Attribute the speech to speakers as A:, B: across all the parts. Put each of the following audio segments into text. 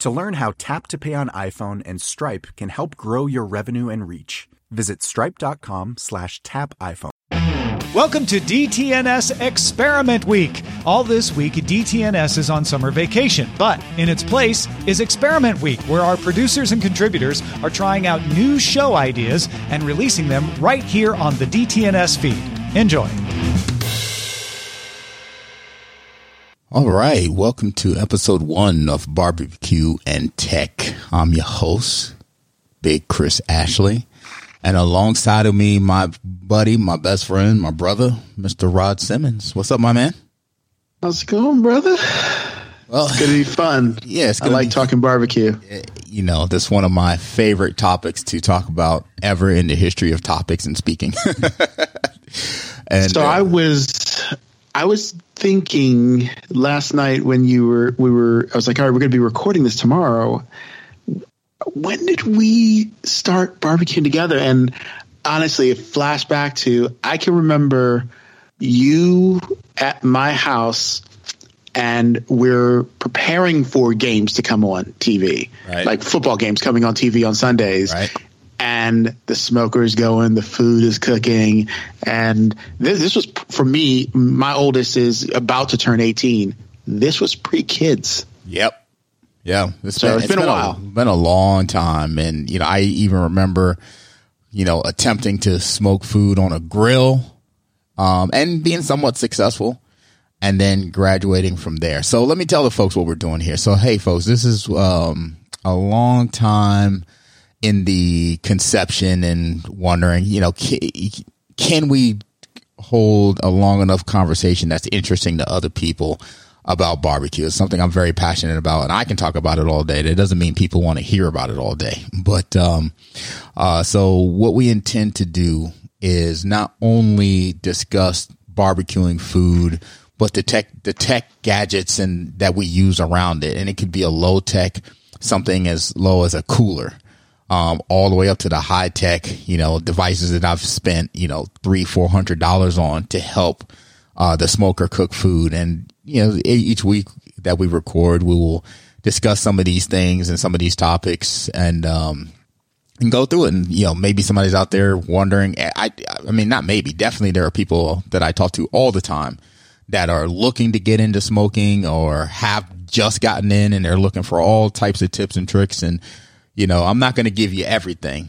A: To learn how Tap to Pay on iPhone and Stripe can help grow your revenue and reach, visit stripe.com slash tap iPhone.
B: Welcome to DTNS Experiment Week. All this week, DTNS is on summer vacation, but in its place is Experiment Week, where our producers and contributors are trying out new show ideas and releasing them right here on the DTNS feed. Enjoy.
C: All right, welcome to episode one of Barbecue and Tech. I'm your host, Big Chris Ashley, and alongside of me, my buddy, my best friend, my brother, Mr. Rod Simmons. What's up, my man?
D: How's it going, brother?
C: Well,
D: It's gonna be fun.
C: Yeah, it's
D: I like
C: be-
D: talking barbecue.
C: you know, that's one of my favorite topics to talk about ever in the history of topics and speaking. and
D: So
C: uh,
D: I was, I was thinking last night when you were, we were, I was like, all right, we're gonna be recording this tomorrow. When did we start barbecuing together? And honestly, it flashed back to I can remember you at my house and we're preparing for games to come on TV,
C: Right.
D: like football games coming on TV on Sundays.
C: Right.
D: And the smoker is going, the food is cooking, and this, this was for me. My oldest is about to turn eighteen. This was pre kids.
C: Yep. Yeah. It's
D: So it's been a while.
C: been a long time. And, you know, I even remember, you know, attempting to smoke food on a grill, um, and being somewhat successful and then graduating from there. So let me tell the folks what we're doing here. So, hey, folks, this is, um, a long time in the conception and wondering, you know, can, can we hold a long enough conversation that's interesting to other people about barbecue. It's something I'm very passionate about and I can talk about it all day. That doesn't mean people want to hear about it all day. But um uh so what we intend to do is not only discuss barbecuing food but the tech the tech gadgets and that we use around it and it could be a low tech something as low as a cooler um, all the way up to the high tech, you know, devices that I've spent, you know, three, four hundred dollars on to help uh, the smoker cook food. And, you know, each week that we record, we will discuss some of these things and some of these topics and, um, and go through it. And, you know, maybe somebody's out there wondering, I, I mean, not maybe, definitely there are people that I talk to all the time that are looking to get into smoking or have just gotten in and they're looking for all types of tips and tricks. And, you know, I'm not going to give you everything,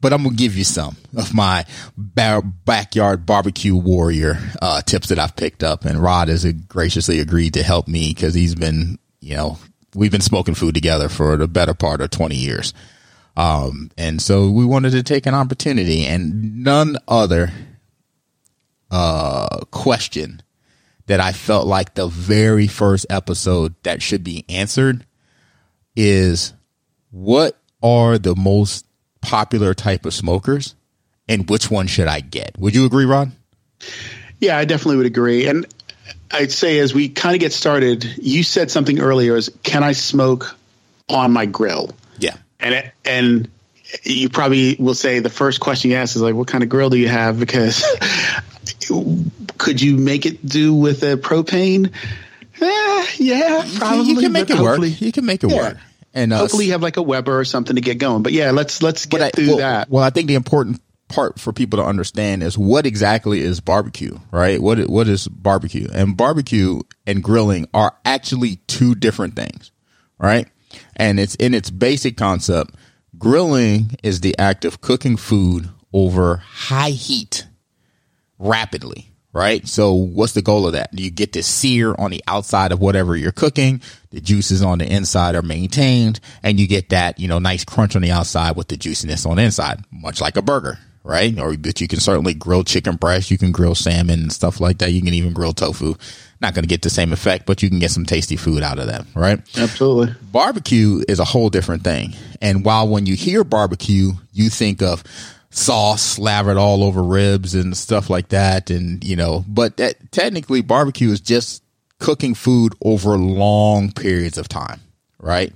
C: but I'm going to give you some of my ba- backyard barbecue warrior uh, tips that I've picked up. And Rod has graciously agreed to help me because he's been, you know, we've been smoking food together for the better part of 20 years. Um, and so we wanted to take an opportunity and none other, uh, question that I felt like the very first episode that should be answered is what are the most popular type of smokers and which one should I get? Would you agree, Rod?
D: Yeah, I definitely would agree. And I'd say as we kind of get started, you said something earlier: is can I smoke on my grill?
C: Yeah.
D: And it, and you probably will say the first question you ask is like, what kind of grill do you have? Because could you make it do with a propane? Eh, yeah, probably.
C: you can make it work. You can make it
D: Yeah.
C: work. And uh,
D: hopefully you have like a Weber or something to get going. But yeah, let's let's get
C: I,
D: through
C: well,
D: that.
C: Well, I think the important part for people to understand is what exactly is barbecue, right? What what is barbecue? And barbecue and grilling are actually two different things, right? And it's in its basic concept. Grilling is the act of cooking food over high heat rapidly, right? So what's the goal of that? You get to sear on the outside of whatever you're cooking. The juices on the inside are maintained and you get that, you know, nice crunch on the outside with the juiciness on the inside, much like a burger, right? Or that you can certainly grill chicken breast. You can grill salmon and stuff like that. You can even grill tofu. Not going to get the same effect, but you can get some tasty food out of that, right?
D: Absolutely.
C: Barbecue is a whole different thing. And while when you hear barbecue, you think of sauce slathered all over ribs and stuff like that. And, you know, but that, technically barbecue is just cooking food over long periods of time, right?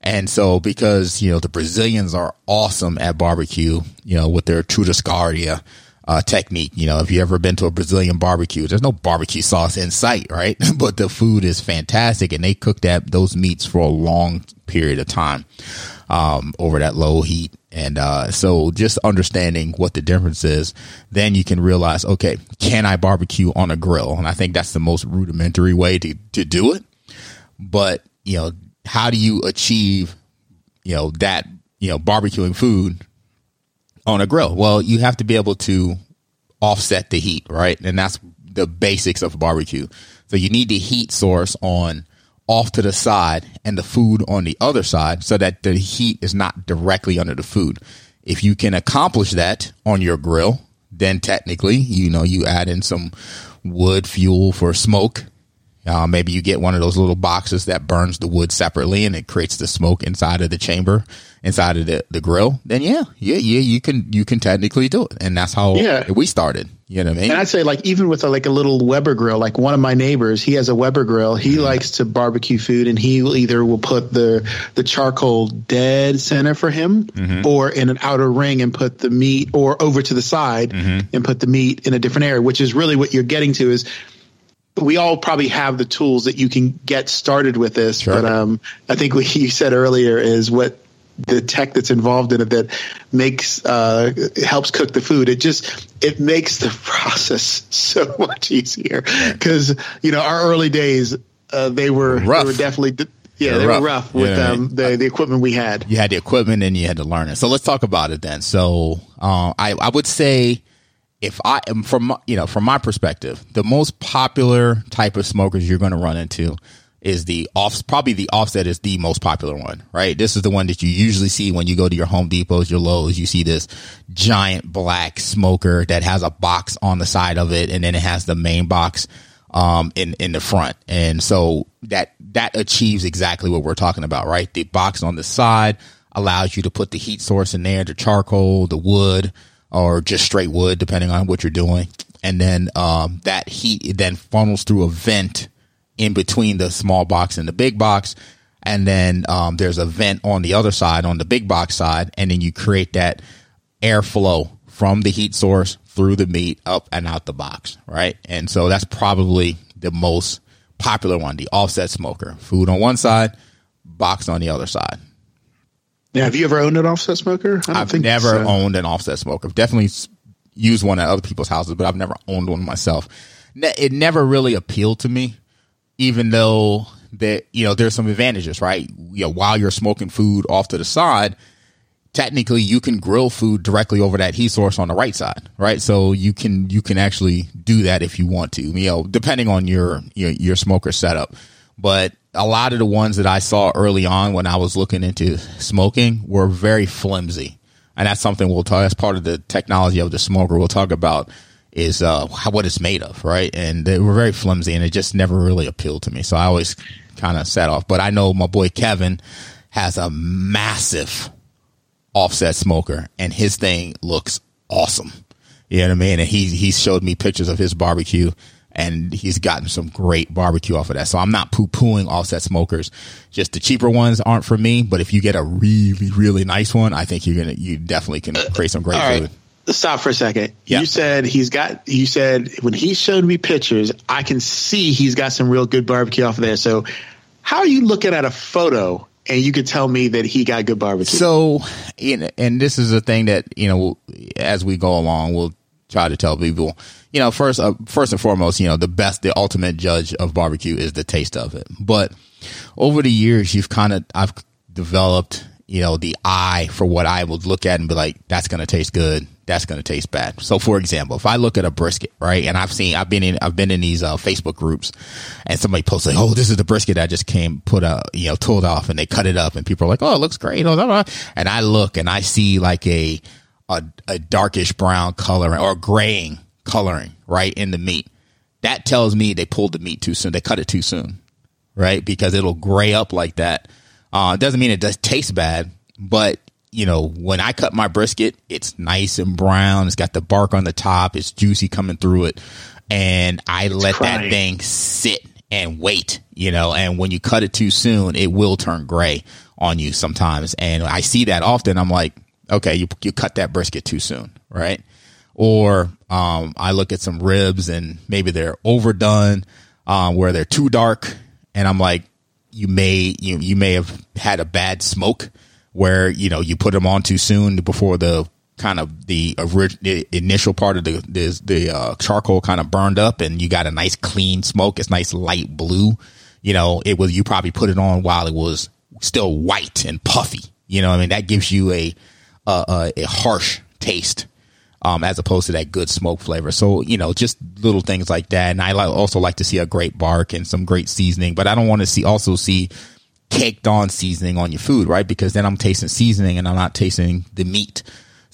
C: And so because, you know, the Brazilians are awesome at barbecue, you know, with their churrascaria uh, technique. You know, if you ever been to a Brazilian barbecue, there's no barbecue sauce in sight, right? but the food is fantastic and they cook that, those meats for a long period of time, um, over that low heat. And, uh, so just understanding what the difference is, then you can realize, okay, can I barbecue on a grill? And I think that's the most rudimentary way to, to do it. But, you know, how do you achieve, you know, that, you know, barbecuing food on a grill? Well, you have to be able to offset the heat, right? And that's the basics of barbecue. So you need the heat source on off to the side and the food on the other side so that the heat is not directly under the food. If you can accomplish that on your grill, then technically, you know, you add in some wood fuel for smoke. Uh, maybe you get one of those little boxes that burns the wood separately and it creates the smoke inside of the chamber, inside of the, the grill. Then yeah, yeah, yeah, you can, you can technically do it. And that's how
D: Yeah.
C: we started. You know what I mean?
D: And I'd say like even with a, like a little Weber grill, like one of my neighbors, he has a Weber grill. He mm-hmm. likes to barbecue food, and he either will put the the charcoal dead center for him, mm-hmm. or in an outer ring and put the meat, or over to the side mm-hmm. and put the meat in a different area. Which is really what you're getting to is. We all probably have the tools that you can get started with this,
C: Sure.
D: but um, I think what you said earlier is what the tech that's involved in it that makes uh, helps cook the food. It just it makes the process so much easier because you know our early days uh, they were
C: Rough.
D: they were definitely yeah
C: They're
D: they
C: rough.
D: were rough with
C: Yeah.
D: um, the the equipment we had.
C: you had the equipment and you had to learn it. So let's talk about it then. So uh, I I would say if I am from you know from my perspective, the most popular type of smokers you're going to run into is the off probably the offset is the most popular one, right? This is the one that you usually see when you go to your Home Depots, your Lowe's. You see this giant black smoker that has a box on the side of it, and then it has the main box um, in in the front, and so that that achieves exactly what we're talking about, right? The box on the side allows you to put the heat source in there, the charcoal, the wood, or just straight wood, depending on what you're doing, and then um, that heat then funnels through a vent in between the small box and the big box. And then um, there's a vent on the other side, on the big box side, and then you create that airflow from the heat source through the meat up and out the box, right? And so that's probably the most popular one, the offset smoker. Food on one side, box on the other side.
D: Now, have you ever owned an offset smoker? I don't
C: I've
D: think
C: never
D: so.
C: owned an offset smoker. I've definitely used one at other people's houses, but I've never owned one myself. It never really appealed to me, even though that you know there's some advantages, right? You know, while you're smoking food off to the side, technically you can grill food directly over that heat source on the right side, right? So you can you can actually do that if you want to, you know, depending on your your, your smoker setup. But a lot of the ones that I saw early on when I was looking into smoking were very flimsy, and that's something we'll talk. That's part of the technology of the smoker we'll talk about is uh what it's made of, right? And they were very flimsy, and it just never really appealed to me. So I always kind of set off. But I know my boy Kevin has a massive offset smoker and his thing looks awesome. You know what I mean? And he he showed me pictures of his barbecue and he's gotten some great barbecue off of that. So I'm not poo pooing offset smokers. Just the cheaper ones aren't for me, but if you get a really, really nice one, I think you're gonna you definitely can create some great
D: All right.
C: food.
D: Stop for a second.
C: Yeah.
D: You said he's got. You said when he showed me pictures, I can see he's got some real good barbecue off of there. So, how are you looking at a photo and you could tell me that he got good barbecue.
C: So, in, and this is a thing that you know, as we go along, we'll try to tell people. You know, first, uh, first and foremost, you know, the best, the ultimate judge of barbecue is the taste of it. But over the years, you've kind of, I've developed, you know, the eye for what I would look at and be like, that's going to taste good. That's going to taste bad. So, for example, if I look at a brisket, right, and I've seen, I've been in, I've been in these uh, Facebook groups, and somebody posts like, "Oh, this is the brisket I just came put a, you know, tooled off," and they cut it up, and people are like, "Oh, it looks great," oh, and I look and I see like a, a a darkish brown coloring or graying coloring right in the meat. That tells me they pulled the meat too soon. They cut it too soon, right? Because it'll gray up like that. Uh, doesn't mean it does taste bad, but you know, when I cut my brisket, it's nice and brown. It's got the bark on the top. It's juicy coming through it. And I let that thing sit and wait, you know, and when you cut it too soon, it will turn gray on you sometimes. And I see that often. I'm like, okay, you, you cut that brisket too soon, right? Or, um, I look at some ribs and maybe they're overdone, um, where they're too dark. And I'm like, you may, you, you may have had a bad smoke where, you know, you put them on too soon before the kind of the, orig- the initial part of the, the, the, uh, charcoal kind of burned up and you got a nice clean smoke. It's nice light blue. You know, it was, you probably put it on while it was still white and puffy. You know, I mean, that gives you a, a, a, harsh taste um, as opposed to that good smoke flavor. So, you know, just little things like that. And I also like to see a great bark and some great seasoning, but I don't want to see also see caked on seasoning on your food, right? Because then I'm tasting seasoning and I'm not tasting the meat.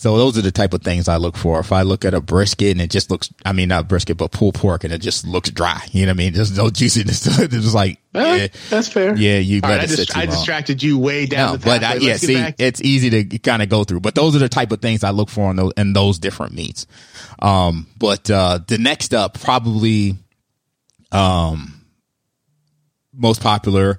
C: So those are the type of things I look for. If I look at a brisket and it just looks, I mean, not brisket, but pulled pork and it just looks dry, you know what I mean? There's no juiciness to it. It's just like,
D: Eh,
C: yeah,
D: that's fair.
C: yeah, you
D: All
C: let
D: right,
C: it
D: I,
C: sit too
D: I
C: long.
D: distracted you way down
C: No,
D: the
C: but. I, yeah, see,
D: back-
C: it's easy to kind of go through, but those are the type of things I look for in those, in those different meats. Um, but, uh, the next up, probably, um, most popular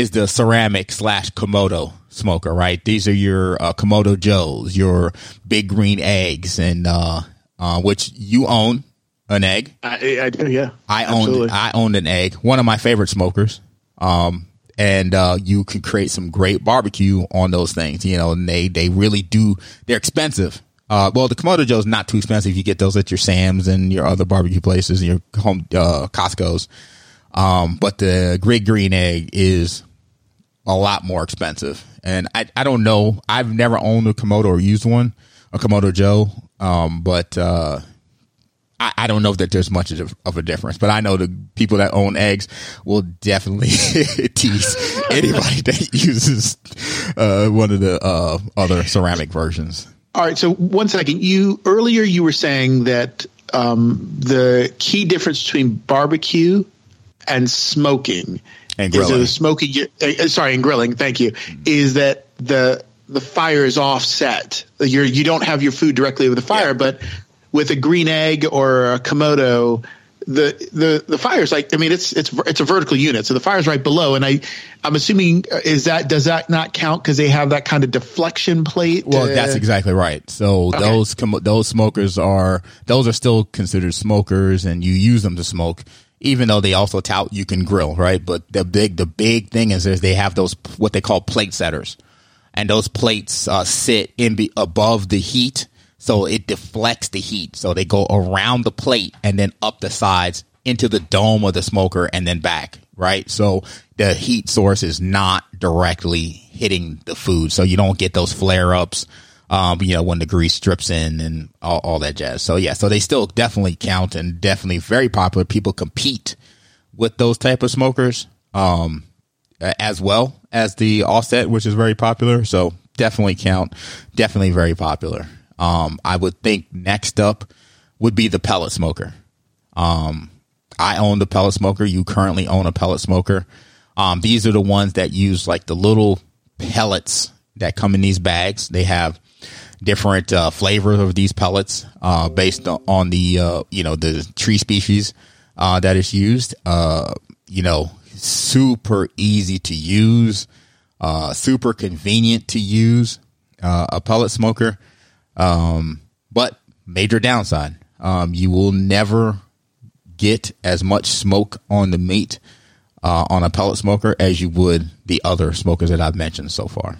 C: is the ceramic slash Komodo smoker, right? These are your, uh, Komodo Joes, your big green eggs and, uh, uh, which you own an egg.
D: I, I do, yeah.
C: I owned I owned an egg, one of my favorite smokers. Um, and uh, you can create some great barbecue on those things, you know. And they they really do. They're expensive. Uh, well, the Komodo Joe's not too expensive. You get those at your Sam's and your other barbecue places and your home uh, Costco's. Um, but the Great Green Egg is a lot more expensive. And I, I don't know. I've never owned a Komodo or used one, a Komodo Joe. Um, but, uh, I, I don't know that there's much of, of a difference, but I know the people that own eggs will definitely tease anybody that uses, uh, one of the, uh, other ceramic versions.
D: All right. So one second. You earlier you were saying that um, the key difference between barbecue and smoking
C: And
D: is
C: grilling.
D: the smoking. Uh, sorry, and grilling. Thank you. Is that the the fire is offset? You're you don't have your food directly over the fire,
C: Yeah.
D: but with a green egg or a komodo. The, the the fire's like I mean it's it's it's a vertical unit so the fire's right below and I I'm assuming uh, is that does that not count because they have that kind of deflection plate
C: Well,
D: uh,
C: that's exactly right. So those those smokers are those are still considered smokers, and you use them to smoke, even though they also tout you can grill, right? But the big the big thing is, is they have those what they call plate setters, and those plates uh, sit in be- above the heat, so it deflects the heat. So they go around the plate and then up the sides into the dome of the smoker and then back, right? So the heat source is not directly hitting the food. So you don't get those flare ups, um, you know, when the grease drips in and all, all that jazz. So yeah, so they still definitely count and definitely very popular. People compete with those type of smokers, um, as well as the offset, which is very popular. So definitely count, definitely very popular. Um, I would think next up would be the pellet smoker. Um, I own the pellet smoker. You currently own a pellet smoker. Um, these are the ones that use like the little pellets that come in these bags. They have different uh, flavors of these pellets uh, based on, the uh, you know the tree species uh, that is used. Uh, you know, super easy to use, super convenient to use. A pellet smoker, um, but major downside: um, you will never get as much smoke on the meat uh, on a pellet smoker as you would the other smokers that I've mentioned so far.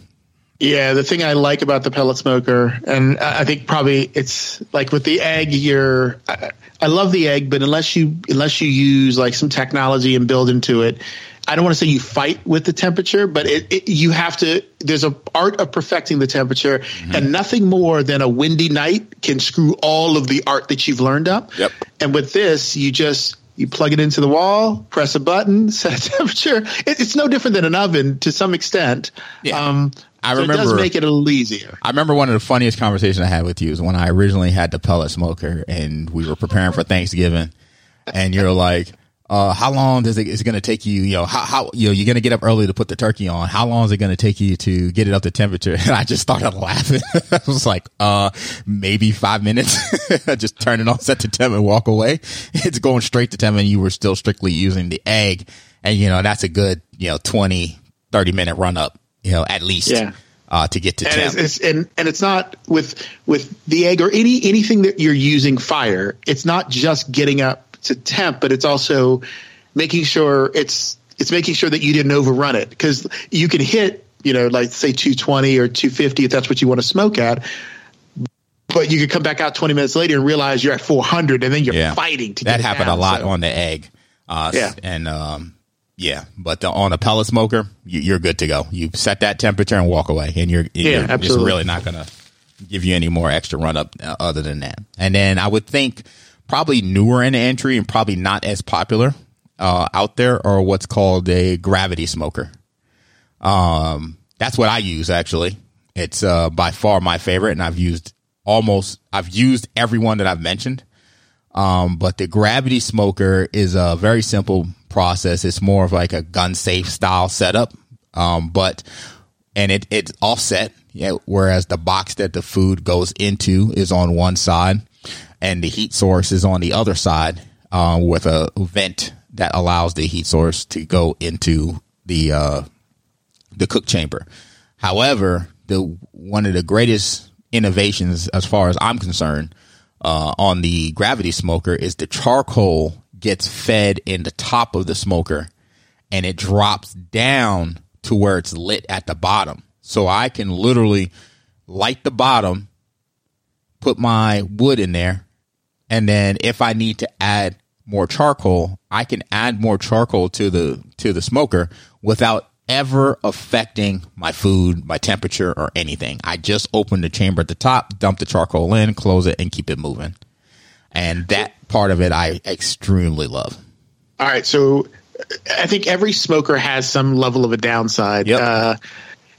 D: Yeah, the thing I like about the pellet smoker, and I think probably it's like with the egg, you're. I, I love the egg, but unless you unless you use like some technology and build into it, I don't want to say you fight with the temperature, but it, it, you have to. There's a art of perfecting the temperature, mm-hmm. and nothing more than a windy night can screw all of the art that you've learned up.
C: Yep.
D: And with this, you just you plug it into the wall, press a button, set a temperature. It, it's no different than an oven to some extent.
C: Yeah. Um, I
D: so
C: remember
D: it does make it a little easier.
C: I remember one of the funniest conversations I had with you is when I originally had the pellet smoker and we were preparing for Thanksgiving, and you're like, uh, how long does it is it going to take you? You know, how, how you know you're going to get up early to put the turkey on. How long is it going to take you to get it up to temperature? And I just started laughing. I was like, uh, maybe five minutes. just turn it on, set the temp, and walk away. It's going straight to temp, and you were still strictly using the egg. And you know that's a good you know 20, 30 minute run up. You know, at least.
D: Yeah.
C: Uh, to get to
D: and
C: temp.
D: It's, it's, and and it's not with with the egg or any anything that you're using fire. It's not just getting up to temp, but it's also making sure it's it's making sure that you didn't overrun it because you can hit you know like say 220 or 250 if that's what you want to smoke at but you could come back out 20 minutes later and realize you're at 400 and then you're yeah. fighting to
C: that happened
D: down,
C: a lot
D: so.
C: on the egg uh,
D: yeah
C: and um, yeah but the, on a pellet smoker you, are good to go you set that temperature and walk away and you're,
D: yeah,
C: you're
D: absolutely.
C: really not gonna give you any more extra run up uh, other than that and then i would think probably newer in entry and probably not as popular uh, out there are what's called a gravity smoker. Um, that's what I use actually. It's uh, by far my favorite, and I've used almost I've used every one that I've mentioned. Um, but the gravity smoker is a very simple process. It's more of like a gun safe style setup. Um, but and it it's offset. Yeah, whereas the box that the food goes into is on one side, and the heat source is on the other side uh, with a vent that allows the heat source to go into the uh, the cook chamber. However, the one of the greatest innovations, as far as I'm concerned, uh, on the gravity smoker is the charcoal gets fed in the top of the smoker, and it drops down to where it's lit at the bottom. So I can literally light the bottom, put my wood in there, and then if I need to add more charcoal, I can add more charcoal to the to the smoker without ever affecting my food, my temperature, or anything. I just open the chamber at the top, dump the charcoal in, close it, and keep it moving. And that part of it I extremely love.
D: All right, so I think every smoker has some level of a downside.
C: Yep.
D: Uh,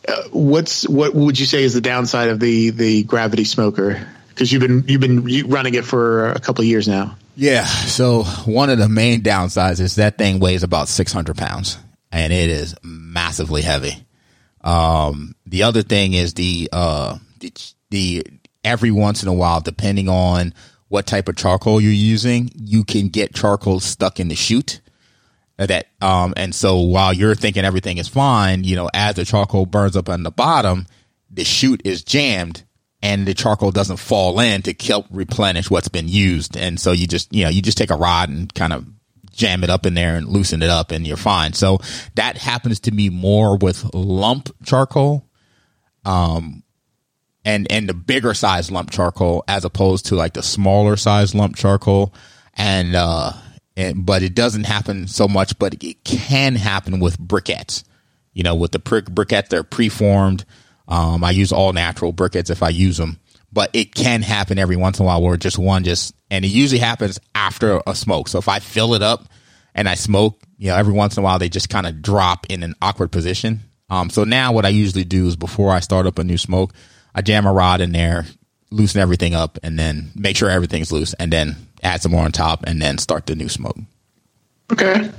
D: uh, what's what would you say is the downside of the the gravity smoker? Because you've been you've been running it for a couple years now.
C: Yeah. So one of the main downsides is that thing weighs about 600 pounds and it is massively heavy. Um, the other thing is the, uh, the, the, every once in a while, depending on what type of charcoal you're using, you can get charcoal stuck in the chute that, um, and so while you're thinking everything is fine, you know, as the charcoal burns up on the bottom, the chute is jammed and the charcoal doesn't fall in to help replenish what's been used. And so you just, you know, you just take a rod and kind of jam it up in there and loosen it up and you're fine. So that happens to me more with lump charcoal. Um, and, and the bigger size lump charcoal as opposed to like the smaller size lump charcoal. And, uh, and, but it doesn't happen so much, but it can happen with briquettes. You know, with the briquette, they're preformed um, I use all natural briquettes if I use them, but it can happen every once in a while where just one just, and it usually happens after a smoke. So if I fill it up and I smoke, you know, every once in a while they just kind of drop in an awkward position. Um, so now what I usually do is before I start up a new smoke, I jam a rod in there, loosen everything up, and then make sure everything's loose, and then add some more on top, and then start the new smoke.
D: Okay.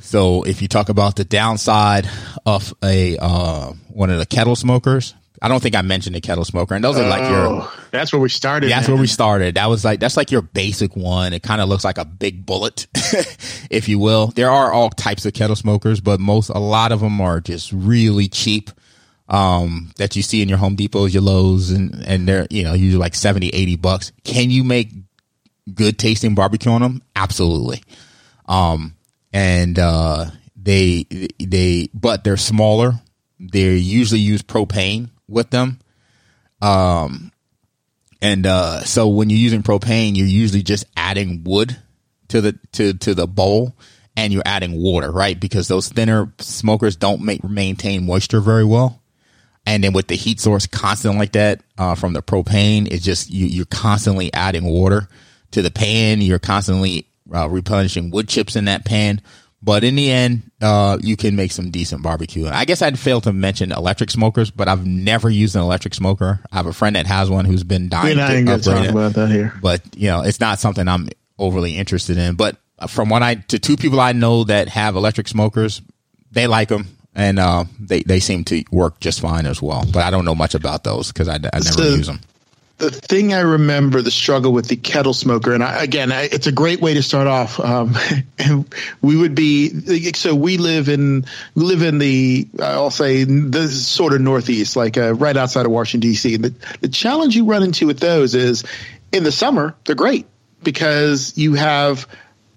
C: So if you talk about the downside of a uh, one of the kettle smokers, I don't think I mentioned the kettle smoker, and those are like your.
D: Oh, that's where we started.
C: That's
D: man.
C: where we started. That was like that's like your basic one. It kind of looks like a big bullet, if you will. There are all types of kettle smokers, but most a lot of them are just really cheap. Um, that you see in your Home Depots, your Lowe's, and and they're you know usually like 70, 80 bucks. Can you make good tasting barbecue on them? Absolutely. Um, and uh, they they but they're smaller. They usually use propane with them. Um, and uh, so when you're using propane, you're usually just adding wood to the to to the bowl, and you're adding water, right? Because those thinner smokers don't make maintain moisture very well. And then with the heat source constant like that uh, from the propane, it's just you, you're constantly adding water to the pan. You're constantly uh, replenishing wood chips in that pan. But in the end, uh, you can make some decent barbecue. I guess I'd failed to mention electric smokers, but I've never used an electric smoker. I have a friend that has one who's been dying.
D: We're not
C: to
D: even going to
C: upgrade
D: talk
C: it.
D: about that here.
C: But you know, it's not something I'm overly interested in. But from what I to two people I know that have electric smokers, they like them and uh, they they seem to work just fine as well. But I don't know much about those because I, I never
D: So-
C: use them.
D: The thing I remember the struggle with the kettle smoker, and I, again, I, it's a great way to start off. Um, we would be so we live in we live in the I'll say the sort of northeast, like uh, right outside of Washington D.C. And the, the challenge you run into with those is in the summer they're great because you have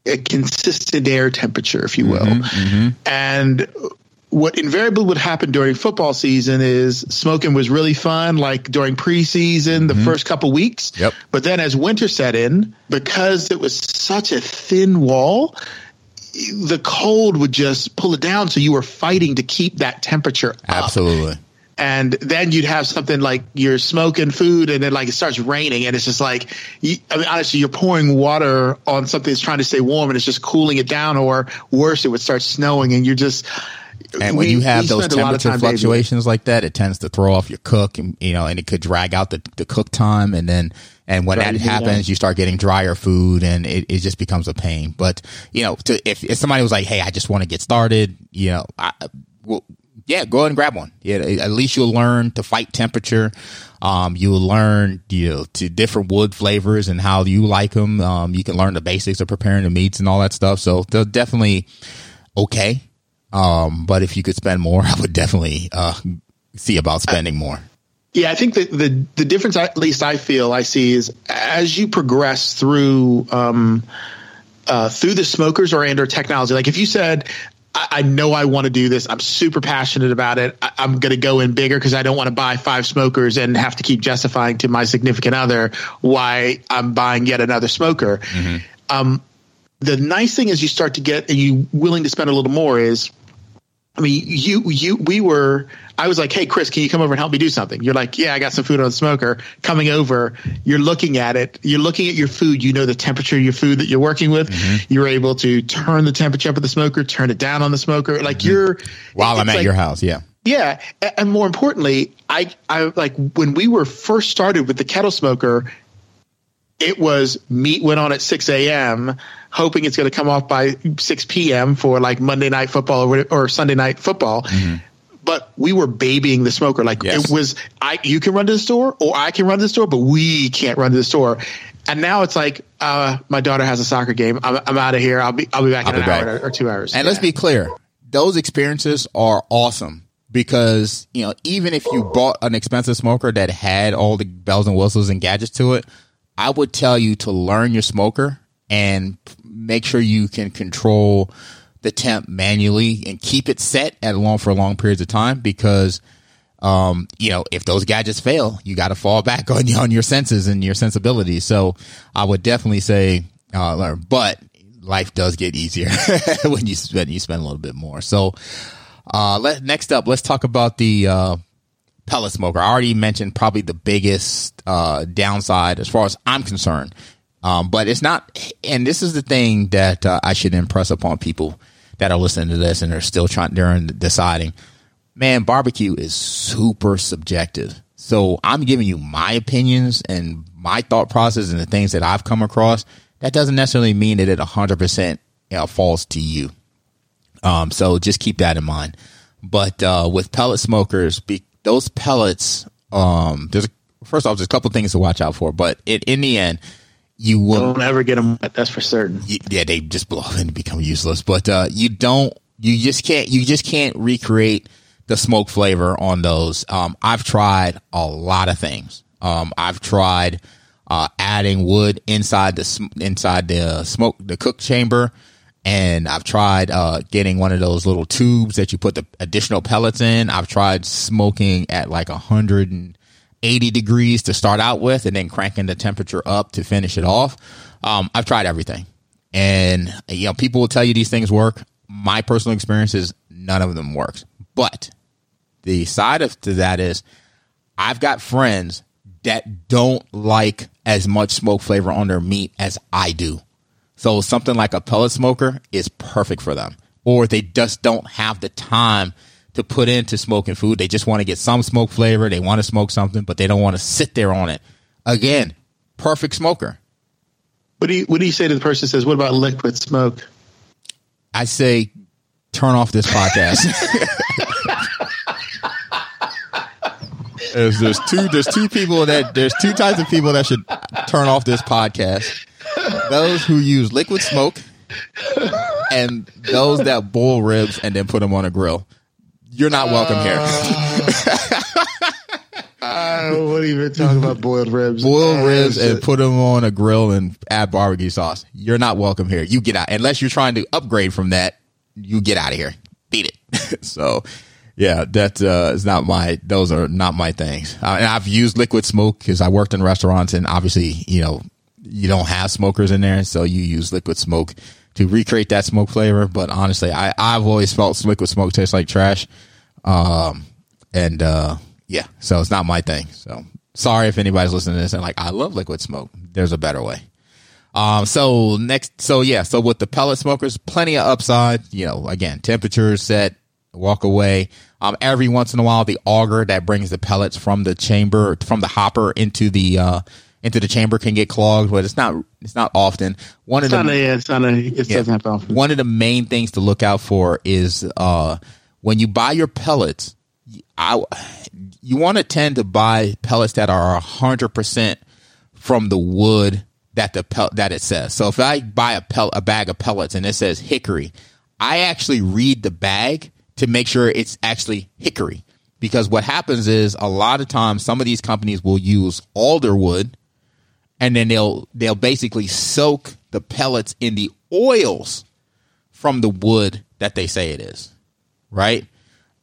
D: a consistent air temperature, if you will, and what invariably would happen during football season is smoking was really fun, like during preseason, the mm-hmm. first couple weeks.
C: Yep.
D: But then as winter set in, because it was such a thin wall, the cold would just pull it down. So you were fighting to keep that temperature up.
C: Absolutely.
D: And then you'd have something like you're smoking food and then like it starts raining and it's just like, you, I mean, honestly, you're pouring water on something that's trying to stay warm and it's just cooling it down or worse, it would start snowing and you're just,
C: And when
D: we-
C: you have those
D: spent a lot of
C: temperature fluctuations like that, it tends to throw off your cook, and you know, and it could drag out the, the cook time, and then and when
D: Right,
C: that happens,
D: that.
C: you start getting drier food, and it, it just becomes a pain. But you know, to, if if somebody was like, "Hey, I just want to get started," you know, I, well, yeah, go ahead and grab one. Yeah, at least you'll learn to fight temperature. Um, you'll learn you know to different wood flavors and how you like them. Um, you can learn the basics of preparing the meats and all that stuff. So they're definitely okay. Um, but if you could spend more, I would definitely uh, see about spending more.
D: Yeah, I think that the the difference, at least I feel I see, is as you progress through um, uh, through the smokers or and or technology. Like if you said, I, I know I want to do this, I'm super passionate about it. I, I'm going to go in bigger because I don't want to buy five smokers and have to keep justifying to my significant other why I'm buying yet another smoker. Um, the nice thing is you start to get, and you willing to spend a little more is I mean, you, you, we were, I was like, Hey, Chris, can you come over and help me do something? You're like, yeah, I got some food on the smoker coming over. You're looking at it. You're looking at your food. You know the temperature of your food that you're working with. Mm-hmm. You're able to turn the temperature up of the smoker, turn it down on the smoker. Like mm-hmm. you're
C: While I'm at
D: like-
C: your house, yeah.
D: yeah, and more importantly, I I like when we were first started with the kettle smoker, it was meat went on at six a.m. hoping it's going to come off by six p.m. for like Monday night football or, or Sunday night football. But we were babying the smoker. Like
C: Yes.
D: it was, I you can run to the store or I can run to the store, but we can't run to the store. And now it's like, uh, my daughter has a soccer game. I'm, I'm out of here. I'll be I'll be back
C: I'll
D: in
C: be
D: an hour
C: back.
D: or, or two hours.
C: And let's be clear, those experiences are awesome because, you know, even if you bought an expensive smoker that had all the bells and whistles and gadgets to it, I would tell you to learn your smoker and make sure you can control the temp manually and keep it set at long for long periods of time because um, you know, if those gadgets fail, you got to fall back on on your senses and your sensibilities. So I would definitely say uh, learn, but life does get easier when you spend you spend a little bit more. So uh, let next up, let's talk about the uh, pellet smoker. I already mentioned probably the biggest uh, downside as far as I'm concerned. Um, but it's not, and this is the thing that uh, I should impress upon people that are listening to this and are still trying, they're deciding man, barbecue is super subjective. So I'm giving you my opinions and my thought process and the things that I've come across. That doesn't necessarily mean that it 100% you know, falls to you. Um, so just keep that in mind. But uh, with pellet smokers, be, those pellets, um, there's first off, there's a couple things to watch out for. But it, in the end, you will
D: don't ever get them. That's for certain.
C: y- yeah, they just blow up and become useless. But uh, you don't, you just can't, you just can't recreate the smoke flavor on those. Um, I've tried a lot of things. Um, I've tried uh, adding wood inside the inside the smoke the cook chamber, And I've tried uh, getting one of those little tubes that you put the additional pellets in. I've tried smoking at like 180 degrees to start out with and then cranking the temperature up to finish it off. Um, I've tried everything. And, you know, people will tell you these things work. My personal experience is none of them works. But the side of to that is I've got friends that don't like as much smoke flavor on their meat as I do. So something like a pellet smoker is perfect for them. Or they just don't have the time to put into smoking food. They just want to get some smoke flavor. They want to smoke something, but they don't want to sit there on it. Again, perfect smoker.
D: What do you What do you say to the person who says, "What about liquid smoke?"
C: I say, turn off this podcast. there's, there's two there's two people that there's two types of people that should turn off this podcast. Those who use liquid smoke and those that boil ribs and then put them on a grill. You're not welcome here.
D: I don't even talk about boiled ribs.
C: Boiled
D: Uh,
C: ribs and put them on a grill and add barbecue sauce. You're not welcome here. You get out unless you're trying to upgrade from that. You get out of here. Beat it. so, yeah, that uh, is not my. Those are not my things. Uh, and I've used liquid smoke because I worked in restaurants, and obviously, you know, you don't have smokers in there, so you use liquid smoke to recreate that smoke flavor. But honestly, I I've always felt liquid smoke tastes like trash. Um, and uh, yeah, so it's not my thing. So sorry if anybody's listening to this and like, I love liquid smoke. There's a better way. Um, so next, so yeah, so with the pellet smokers, plenty of upside. You know, again, temperature set, walk away. Um, every once in a while, the auger that brings the pellets from the chamber, from the hopper into the uh into the chamber can get clogged, but it's not it's not often. One
D: It's
C: of
D: not
C: the
D: a. It's not a. It
C: yeah.
D: doesn't happen often.
C: One of the main things to look out for is uh, when you buy your pellets, I, you want to tend to buy pellets that are hundred percent from the wood that the pel- that it says. So if I buy a pel- a bag of pellets and it says hickory, I actually read the bag to make sure it's actually hickory. Because what happens is a lot of times some of these companies will use alder wood and then they'll they'll basically soak the pellets in the oils from the wood that they say it is, right?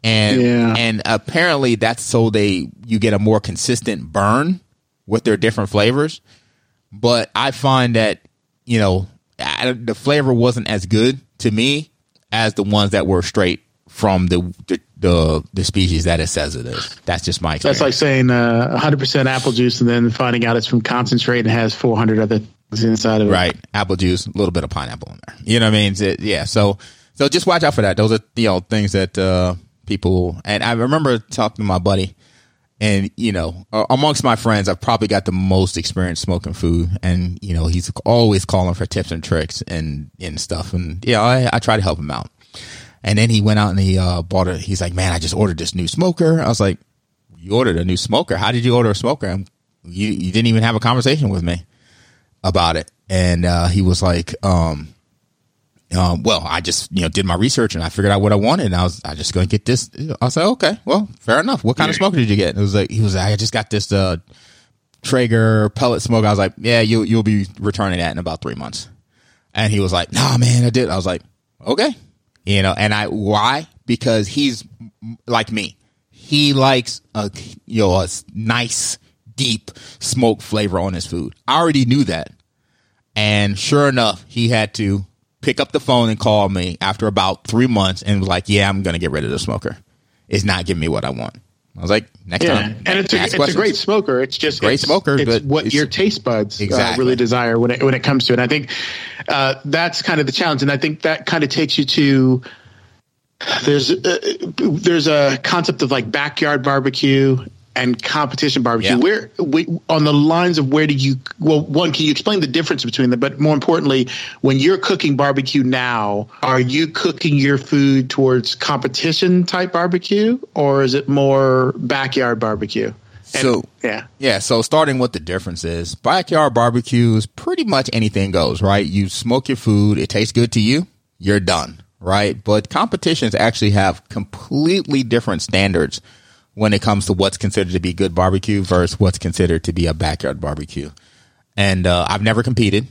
C: And
D: Yeah.
C: and apparently that's so they you get a more consistent burn with their different flavors. But I find that you know I, the flavor wasn't as good to me as the ones that were straight from the the the, the species that it says it is. That's just my experience.
D: That's like saying uh, 100% apple juice and then finding out it's from concentrate and has 400 other things inside of it.
C: right. Apple juice a little bit of pineapple in there. You know what i mean? So, yeah. So so just watch out for that. Those are you know things that uh people and i remember talking to my buddy and you know amongst my friends i've probably got the most experience smoking food and you know he's always calling for tips and tricks and and stuff. And yeah i, I try to help him out and then he went out and he uh bought it he's like man i just ordered this new smoker i was like you ordered a new smoker how did you order a smoker And you, you didn't even have a conversation with me about it, and uh, he was like, um, um, "Well, I just you know did my research and I figured out what I wanted, and I was I just going to get this." I said, like, "Okay, well, fair enough. What kind of smoker did you get?" And it was like he was like, "I just got this uh, Traeger pellet smoker." I was like, "Yeah, you you'll be returning that in about three months." And he was like, "Nah, man, I did." I was like, "Okay," you know, and I why because he's like me. He likes a you know a nice deep smoke flavor on his food. I already knew that. And sure enough, he had to pick up the phone and call me after about three months and was like, Yeah, I'm to get rid of the smoker. It's not giving me what I want. I was like, Next
D: Yeah,
C: time.
D: and it's a, it's a great smoker. It's just
C: Great
D: it's,
C: smoker,
D: It's
C: but
D: what
C: it's-
D: your taste buds uh, really desire when it when it comes to it. I think uh, that's kind of the challenge, and I think that kind of takes you to there's uh, there's a concept of like backyard barbecue and competition barbecue.
C: Yeah.
D: Where we, on the lines of where do you well one can you explain the difference between them? But more importantly, when you're cooking barbecue now, are you cooking your food towards competition type barbecue or is it more backyard barbecue? And-
C: So-
D: yeah,
C: Yeah, so starting with the difference is backyard barbecue is pretty much anything goes, right? You smoke your food, it tastes good to you, you're done, right? But competitions actually have completely different standards when it comes to what's considered to be good barbecue versus what's considered to be a backyard barbecue. And uh, I've never competed.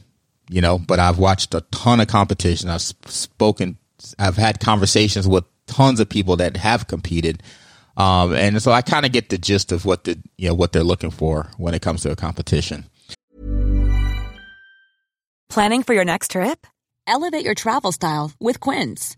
C: you know, but I've watched a ton of competition. I've spoken, I've had conversations with tons of people that have competed. Um, and so I kind of get the gist of what the, you know, what they're looking for when it comes to a competition.
E: Planning for your next trip? Elevate your travel style with Quince.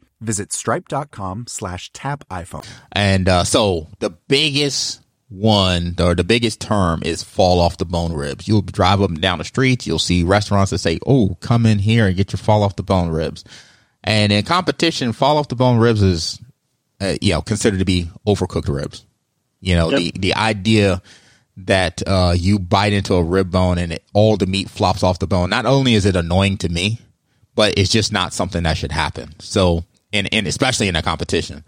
A: visit stripe.com slash tap iPhone.
C: And uh, so the biggest one or the biggest term is fall off the bone ribs. You'll drive up and down the streets. You'll see restaurants that say, oh, come in here and get your fall off the bone ribs. And in competition, fall off the bone ribs is, uh, you know, considered to be overcooked ribs. You know, yep. the, the idea that uh, you bite into a rib bone and it, all the meat flops off the bone. Not only is it annoying to me, but it's just not something that should happen. So, and, and especially in a competition.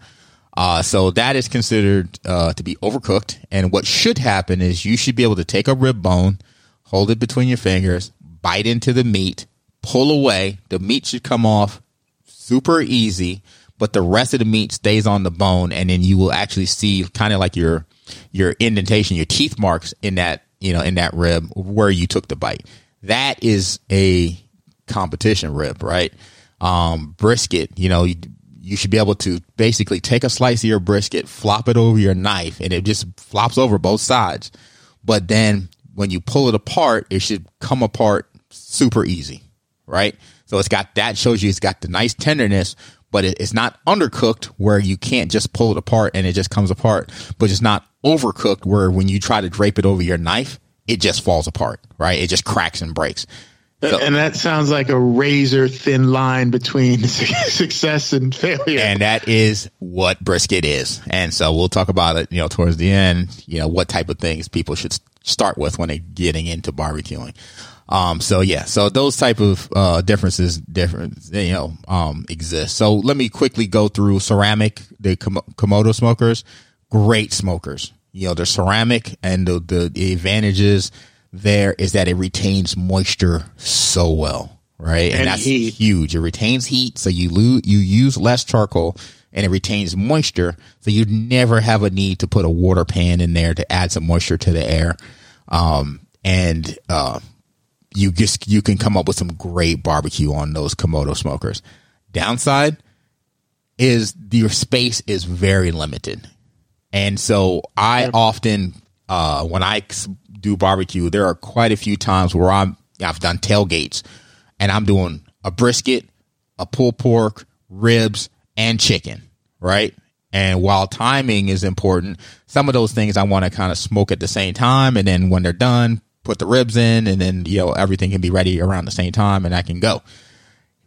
C: Uh, so that is considered uh, to be overcooked. And what should happen is you should be able to take a rib bone, hold it between your fingers, bite into the meat, pull away. The meat should come off super easy, but the rest of the meat stays on the bone. And then you will actually see kind of like your your indentation, your teeth marks in that, you know, in that rib where you took the bite. That is a competition rib, right? Um, brisket, you know, you, should be able to basically take a slice of your brisket, flop it over your knife, and it just flops over both sides. But then when you pull it apart, it should come apart super easy, right? So it's got that shows you it's got the nice tenderness, but it, it's not undercooked where you can't just pull it apart and it just comes apart, but it's not overcooked where when you try to drape it over your knife, it just falls apart, right? It just cracks and breaks.
D: So, and that sounds like a razor thin line between success and failure.
C: And that is what brisket is. And so we'll talk about it, you know, towards the end, you know, what type of things people should start with when they're getting into barbecuing. Um, so yeah, so those type of, uh, differences, different, you know, um, exist. So let me quickly go through ceramic, the Komodo smokers, great smokers. You know, they're ceramic and the, the advantages there is that it retains moisture so well, right? And, and that's heat. huge. It retains heat. So you lose, you use less charcoal and it retains moisture. So you never have a need to put a water pan in there to add some moisture to the air. Um, and, uh, you just you can come up with some great barbecue on those Komodo smokers. Downside is your space is very limited. And so I often uh, when I do barbecue, there are quite a few times where I'm I've done tailgates and I'm doing a brisket, a pulled pork, ribs, and chicken, right? And while timing is important, some of those things I want to kind of smoke at the same time. And then when they're done, put the ribs in, and then you know everything can be ready around the same time, and I can go.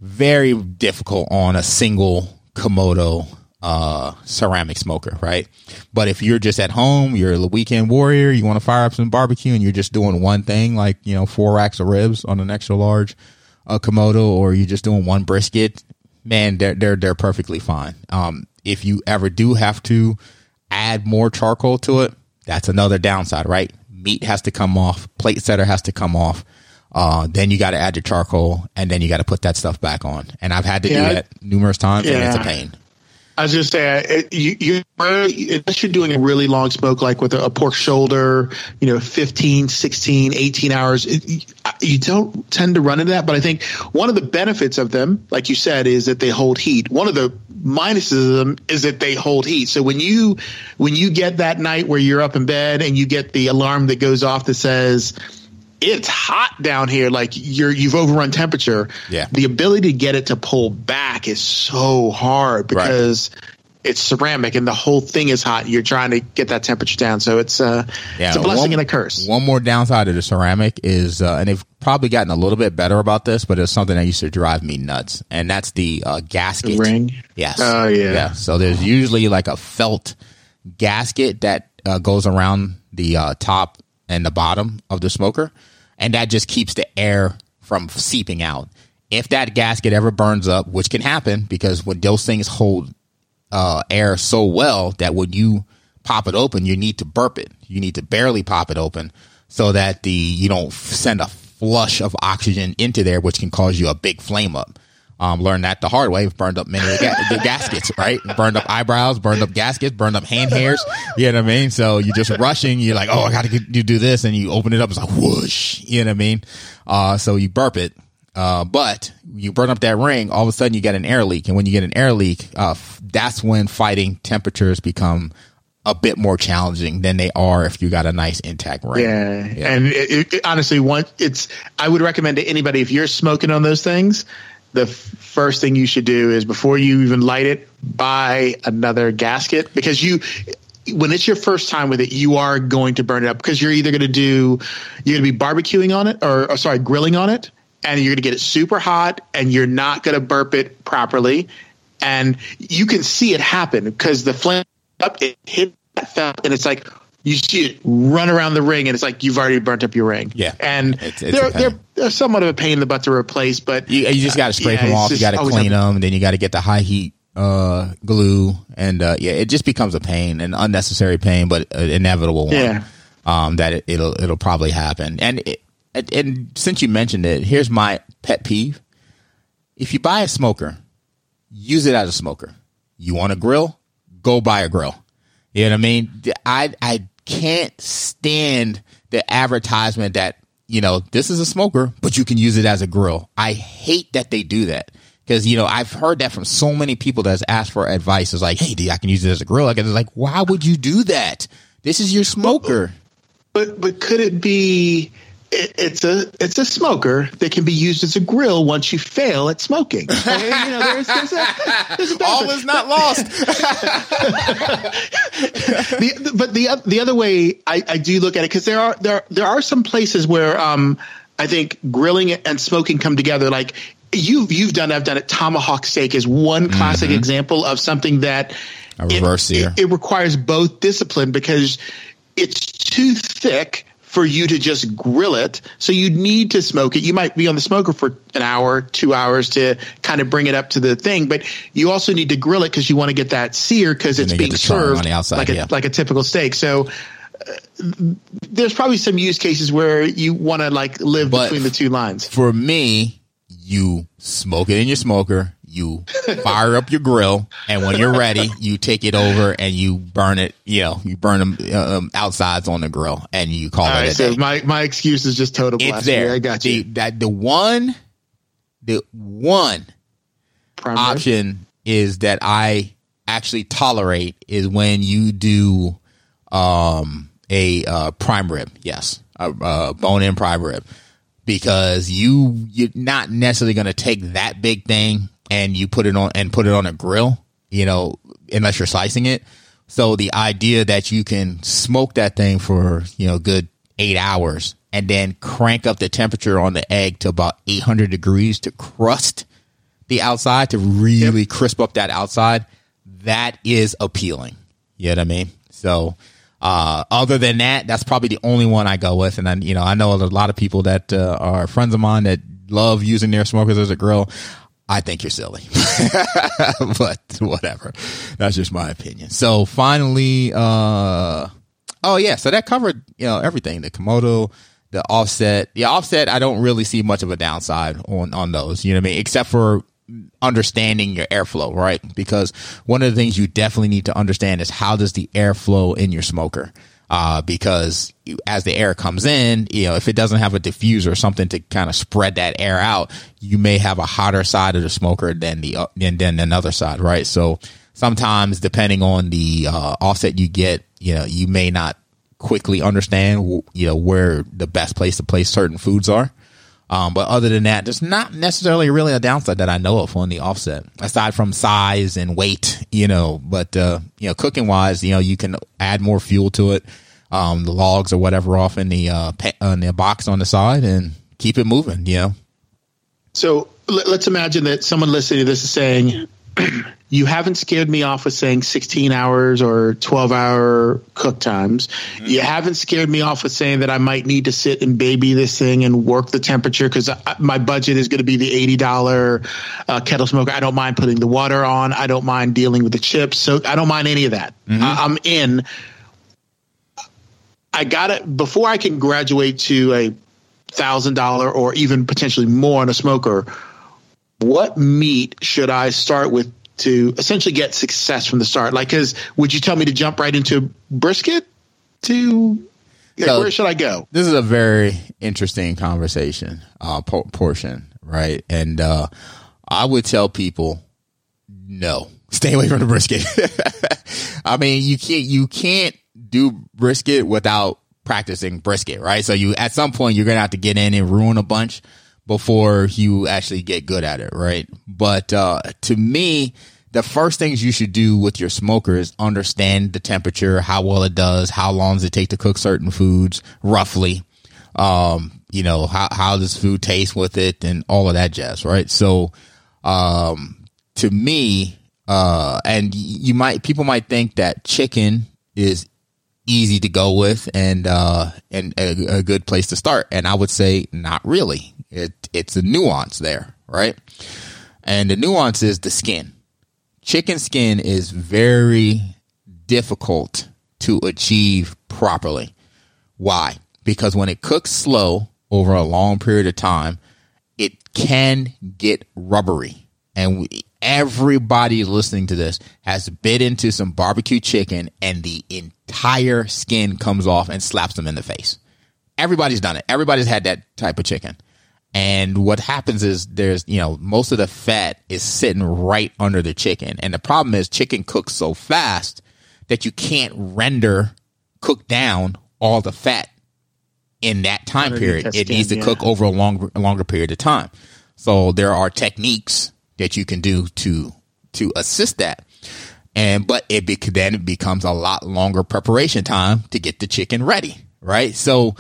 C: Very difficult on a single Komodo uh, ceramic smoker, right? But if you're just at home, you're a weekend warrior, you want to fire up some barbecue and you're just doing one thing, like, you know, four racks of ribs on an extra large uh, Komodo, or you're just doing one brisket, man, they're, they're, they're perfectly fine. Um, if you ever do have to add more charcoal to it, that's another downside, right? Meat has to come off, plate setter has to come off. Uh, then you got to add your charcoal and then you got to put that stuff back on. And I've had to
D: Yeah.
C: do that numerous times and it's a pain.
D: I was just saying, uh, it, you, unless you're doing a really long smoke, like with a, a pork shoulder, you know, 15, 16, 18 hours, it, uh, you don't tend to run into that. But I think one of the benefits of them, like you said, is that they hold heat. One of the minuses of them is that they hold heat. So when you, when you get that night where you're up in bed and you get the alarm that goes off that says, it's hot down here like you're you've overrun temperature
C: Yeah.
D: the ability to get it to pull back is so hard because it's ceramic and the whole thing is hot you're trying to get that temperature down so it's uh
C: Yeah,
D: it's a blessing
C: one-
D: and a curse
C: One more downside of the ceramic is, uh, and they've probably gotten a little bit better about this, but it's something that used to drive me nuts, and that's the uh, gasket
D: The ring?
C: Yes.
D: Oh, yeah.
C: Yeah. So there's usually like a felt gasket that uh, goes around the uh, top and the bottom of the smoker, and that just keeps the air from seeping out. If that gasket ever burns up, which can happen because when those things hold uh, air so well that when you pop it open, you need to burp it. You need to barely pop it open so that the you don't send a flush of oxygen into there, which can cause you a big flame up. Um, learned that the hard way. Burned up many of the, ga- the gaskets, right? Burned up eyebrows, burned up gaskets, burned up hand hairs. You know what I mean? So you're just rushing. You're like, oh, I got to you do this, and you open it up. It's like whoosh. You know what I mean? Uh, so you burp it. Uh, but you burn up that ring, all of a sudden you get an air leak. And when you get an air leak, uh, f- that's when fighting temperatures become a bit more challenging than they are if you got a nice intact ring.
D: yeah, and it, it, honestly one it's i would recommend to anybody if you're smoking on those things the f- first thing you should do is before you even light it buy another gasket. Because you when it's your first time with it you are going to burn it up. Because you're either going to do you're going to be barbecuing on it or, or sorry grilling on it and you're going to get it super hot and you're not going to burp it properly. And you can see it happen because the flame up it hit that felt and it's like you see it run around the ring and it's like you've already burnt up your ring
C: Yeah.
D: and
C: It's- it's
D: they're, they're they're somewhat of a pain in the butt to replace but
C: You, you just got to scrape
D: Yeah,
C: them off. You got to clean them, and then you got to get the high heat uh, glue, and uh, yeah, it just becomes a pain, an unnecessary pain, but an inevitable one.
D: Yeah.
C: Um, that it, it'll it'll probably happen, and it, and- and since you mentioned it, here's my pet peeve: if you buy a smoker, use it as a smoker. You want a grill? Go buy a grill. You know what I mean? I I can't stand the advertisement that you know this is a smoker, but you can use it as a grill. I hate that they do that because you know I've heard that from so many people that's asked for advice. It's like, hey, D, I can use it as a grill. Like, it's like, why would you do that? This is your smoker.
D: But but could it be? It, it's a it's a smoker that can be used as a grill once you fail at smoking. Okay, you know, there's, there's a, there's a
C: All is not lost.
D: the, but the the other way I, I do look at it because there are there there are some places where um I think grilling and smoking come together. Like you you've done, I've done it. Tomahawk steak is one classic example of something that
C: A reverse
D: it. It, it requires both discipline because it's too thick for you to just grill it. So you need to smoke it. You might be on the smoker for an hour, two hours to kind of bring it up to the thing, but you also need to grill it because you want to get that sear because it's being served
C: the outside,
D: like a
C: yeah.
D: like a typical steak. So uh, there's probably some use cases where you want to like live
C: But
D: between the two lines.
C: For me, you smoke it in your smoker, you fire up your grill, and when you're ready, you take it over and you burn it. You know, you burn them um, outsides on the grill, and you call
D: All
C: it
D: right,
C: a
D: so
C: day.
D: my my excuse is just total
C: it's there.
D: I got
C: the,
D: you.
C: That the one, the one
D: Prime rib.
C: option is that I actually tolerate is when you do um a uh, prime rib. Yes, a, a bone in prime rib because you you're not necessarily going to take that big thing and you put it on and put it on a grill. You know, unless you're slicing it. So the idea that you can smoke that thing for you know good eight hours and then crank up the temperature on the egg to about 800 degrees to crust the outside to really crisp up that outside. that is appealing. You know what I mean? So, uh, other than that, that's probably the only one I go with. And then, you know, I know a lot of people that uh, are friends of mine that love using their smokers as a grill. I think you're silly, but whatever. That's just my opinion. So finally, uh, oh yeah, so that covered, you know, everything, the Komodo, the offset, the offset. I don't really see much of a downside on, on those, you know what I mean? Except for understanding your airflow, right? Because one of the things you definitely need to understand is how does the airflow in your smoker? Uh, because as the air comes in, you know, if it doesn't have a diffuser or something to kind of spread that air out, you may have a hotter side of the smoker than the, uh, than, than another side, right? So sometimes depending on the, uh, offset you get, you know, you may not quickly understand, you know, where the best place to place certain foods are. Um, but other than that, there's not necessarily really a downside that I know of on the offset, aside from size and weight, you know. But uh, you know, cooking wise, you know, you can add more fuel to it, um, the logs or whatever off in the uh, in the box on the side, and keep it moving. You know.
D: So let's imagine that someone listening to this is saying, you haven't scared me off with saying 16 hours or 12 hour cook times. Mm-hmm. You haven't scared me off with saying that I might need to sit and baby this thing and work the temperature because my budget is going to be the $80 uh, kettle smoker. I don't mind putting the water on. I don't mind dealing with the chips. So I don't mind any of that. Mm-hmm. I- I'm in. I got it before I can graduate to a thousand dollar or even potentially more on a smoker. What meat should I start with to essentially get success from the start? Like, cause would you tell me to jump right into brisket to, so, where should I go?
C: This is a very interesting conversation, uh, portion, right? And, uh, I would tell people, no, stay away from the brisket. I mean, you can't, you can't do brisket without practicing brisket, right? So you, at some point, you're going to have to get in and ruin a bunch before you actually get good at it, right? But uh, to me, the first things you should do with your smoker is understand the temperature, how well it does, how long does it take to cook certain foods, roughly. Um, you know, how how does food taste with it, and all of that jazz, right? So, um, to me, uh, and you might people might think that chicken is easy to go with and uh and a, a, good place to start. And i would say not really. It it's a nuance there right? And the nuance is the skin. Chicken skin is very difficult to achieve properly. Why? Because when it cooks slow over a long period of time it can get rubbery. And we, everybody listening to this has bit into some barbecue chicken and the entire skin comes off and slaps them in the face. Everybody's done it. Everybody's had that type of chicken. And what happens is there's, you know, most of the fat is sitting right under the chicken. And the problem is chicken cooks so fast that you can't render, cook down all the fat in that time period. It needs to yeah. cook over a longer, a longer period of time. So there are techniques that you can do to to assist that. And but it be, then it becomes a lot longer preparation time to get the chicken ready, right? So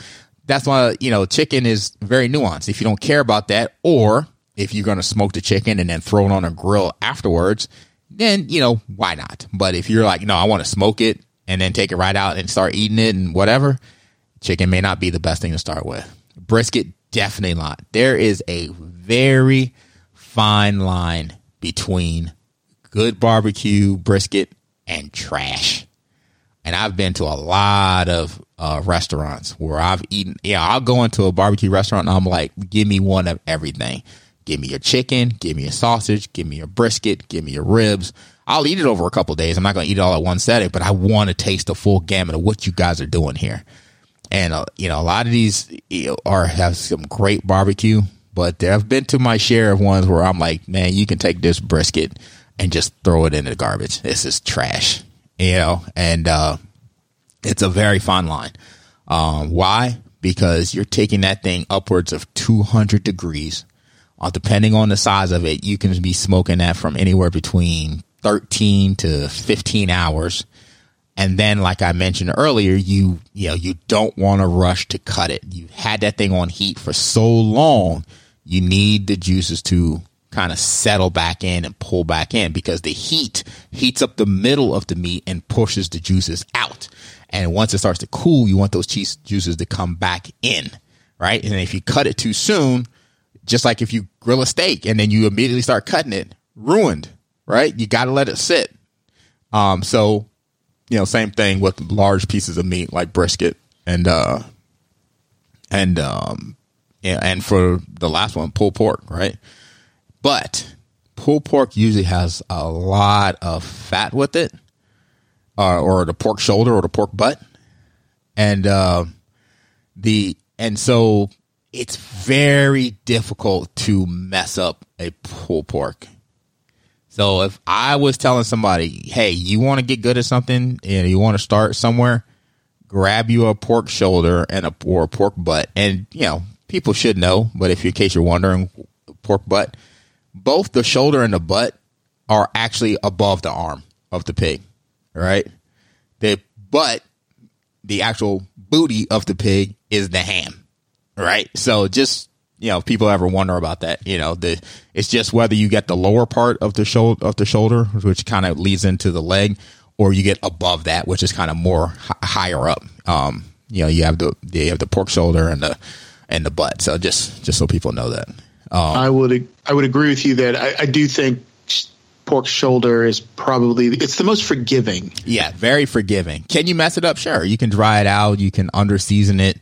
C: that's why you know chicken is very nuanced. If you don't care about that, or if you're going to smoke the chicken and then throw it on a grill afterwards, then you know why not? But if you're like, no, I want to smoke it and then take it right out and start eating it and whatever, chicken may not be the best thing to start with. Brisket definitely not. There is a very fine line between good barbecue brisket and trash. And I've been to a lot of uh, restaurants where I've eaten. Yeah, I'll go into a barbecue restaurant and I'm like, give me one of everything. Give me your chicken, give me a sausage, give me your brisket, give me your ribs. I'll eat it over a couple days. I'm not going to eat it all at one setting, but I want to taste the full gamut of what you guys are doing here. And uh, you know, a lot of these you know, are have some great barbecue, but there have been to my share of ones where I'm like, man, you can take this brisket and just throw it into the garbage. This is trash, you know, and, uh, it's a very fine line. Um, why? Because you're taking that thing upwards of 200 degrees. Uh, depending on the size of it, you can be smoking that from anywhere between 13 to 15 hours. And then, like I mentioned earlier, you, you know, you don't want to rush to cut it. You've had that thing on heat for so long you need the juices to kind of settle back in and pull back in because the heat heats up the middle of the meat and pushes the juices out. And once it starts to cool, you want those cheese juices to come back in, right? And if you cut it too soon, just like if you grill a steak and then you immediately start cutting it, ruined, right? You got to let it sit. Um, so, you know, same thing with large pieces of meat like brisket and, uh, and, um, and for the last one, pulled pork, right? But pulled pork usually has a lot of fat with it, uh, or the pork shoulder or the pork butt, and uh, the and so it's very difficult to mess up a pulled pork. So if I was telling somebody, "Hey, you want to get good at something and you want to start somewhere," grab you a pork shoulder and a or a pork butt, and you know people should know, but if in case you're wondering, pork butt, both the shoulder and the butt are actually above the arm of the pig, right? The butt, the actual booty of the pig is the ham, right? So just you know, if people ever wonder about that, you know, the it's just whether you get the lower part of the shoulder of the shoulder, which kind of leads into the leg, or you get above that, which is kind of more h- higher up. Um, you know, you have the you have the pork shoulder and the and the butt. So just just so people know that. Um,
D: I would I would agree with you that I, I do think pork shoulder is probably it's the most forgiving.
C: Yeah, very forgiving. Can you mess it up? Sure, you can dry it out. You can under season it.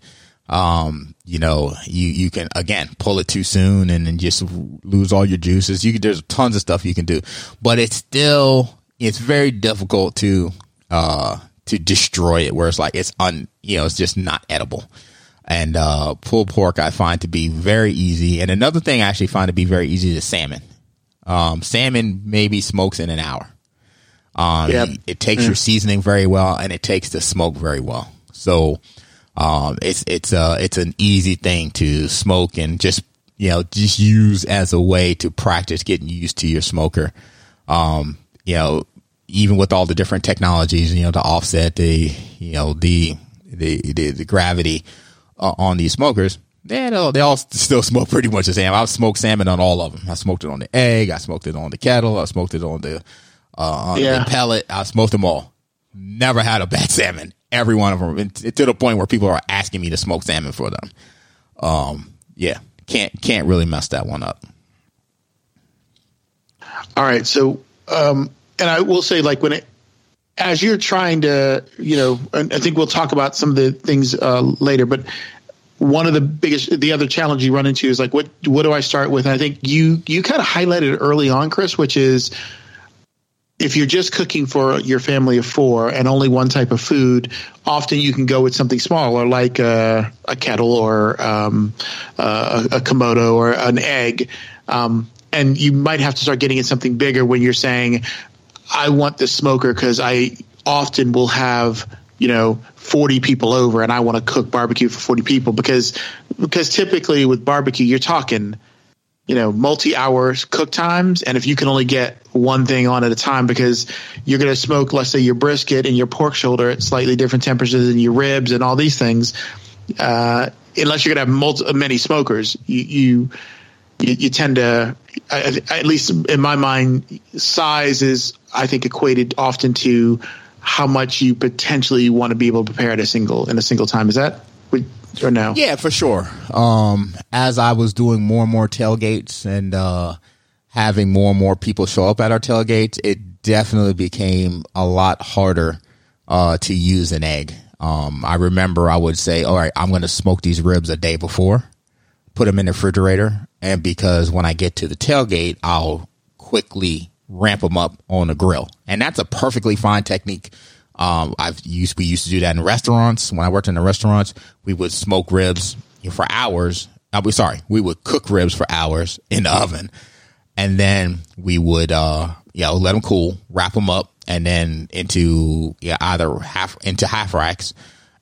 C: Um, you know, you you can again pull it too soon and then just lose all your juices. You can there's tons of stuff you can do, but it's still it's very difficult to uh to destroy it. Where it's like it's un you know it's just not edible. And uh, pulled pork I find to be very easy. And another thing I actually find to be very easy is salmon. Um, salmon maybe smokes in an hour. Um,
D: Yep.
C: it takes your seasoning very well and it takes the smoke very well. So, um, it's, it's, uh, it's an easy thing to smoke and just, you know, just use as a way to practice getting used to your smoker. Um, you know, even with all the different technologies, you know, to offset the, you know, the, the, the, the gravity uh, on these smokers, yeah, they, they all still smoke pretty much the same. I've smoked salmon on all of them. I smoked it on the egg. I smoked it on the kettle. I smoked it on the, uh, on
D: Yeah.
C: the pellet. I smoked them all. Never had a bad salmon. Every one of them, and to the point where people are asking me to smoke salmon for them. Um, yeah, can't can't really mess that one up.
D: All right, so um, and I will say like when it as you're trying to you know I think we'll talk about some of the things uh, later, but one of the biggest the other challenge you run into is like what what do I start with? And I think you you kind of highlighted early on, Chris, which is if you're just cooking for your family of four and only one type of food, often you can go with something smaller like a, a kettle or um, a, a komodo or an egg. Um, and you might have to start getting in something bigger when you're saying, I want this smoker because I often will have, you know, 40 people over and I want to cook barbecue for 40 people because, because typically with barbecue, you're talking, you know, multi hours cook times. And if you can only get one thing on at a time because you're going to smoke, let's say your brisket and your pork shoulder at slightly different temperatures than your ribs and all these things, uh, unless you're going to have multi- many smokers, you, you, you, tend to, at least in my mind, size is, I think, equated often to how much you potentially want to be able to prepare at a single in a single time. Is that or no?
C: Yeah, for sure. Um, as I was doing more and more tailgates and uh, having more and more people show up at our tailgates, it definitely became a lot harder uh, to use an egg. Um, I remember I would say, "All right, I'm going to smoke these ribs a day before, put them in the refrigerator, and because when I get to the tailgate, I'll quickly ramp them up on the grill, and that's a perfectly fine technique. Um, I've used we used to do that in restaurants. When I worked in the restaurants, we would smoke ribs for hours. Uh, we sorry, we would cook ribs for hours in the oven, and then we would uh, you know let them cool, wrap them up, and then into yeah either half into half racks,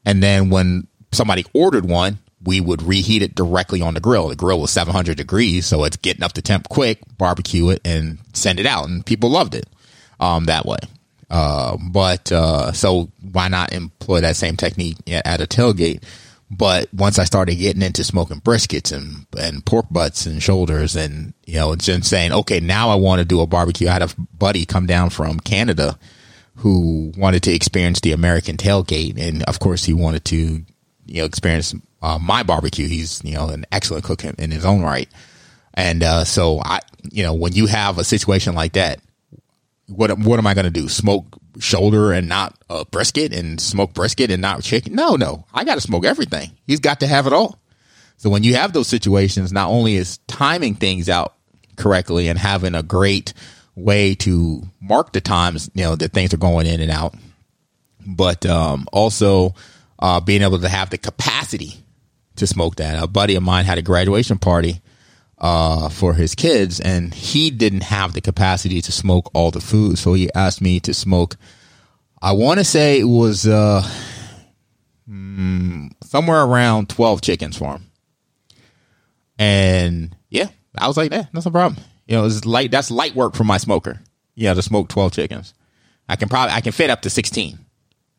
C: and then when somebody ordered one, we would reheat it directly on the grill. The grill was 700 degrees, so it's getting up to temp quick, barbecue it, and send it out. And people loved it um, that way. Uh, but uh, so why not employ that same technique at a tailgate? But once I started getting into smoking briskets and, and pork butts and shoulders and, you know, just saying, okay, now I want to do a barbecue. I had a buddy come down from Canada who wanted to experience the American tailgate. And of course he wanted to, you know, experience uh, my barbecue. He's, you know, an excellent cook in his own right. And, uh, so I, you know, when you have a situation like that, what, what am I going to do? Smoke shoulder and not brisket and smoke brisket and not chicken? No, no, I got to smoke everything. He's got to have it all. So when you have those situations, not only is timing things out correctly and having a great way to mark the times, you know, that things are going in and out, but, um, also, uh, being able to have the capacity to smoke that. A buddy of mine had a graduation party uh, for his kids, and he didn't have the capacity to smoke all the food, so he asked me to smoke. I want to say it was uh, mm, somewhere around twelve chickens for him, and yeah, I was like, "Yeah, that's no problem." You know, it's light. That's light work for my smoker. Yeah, to smoke twelve chickens, I can probably I can fit up to sixteen,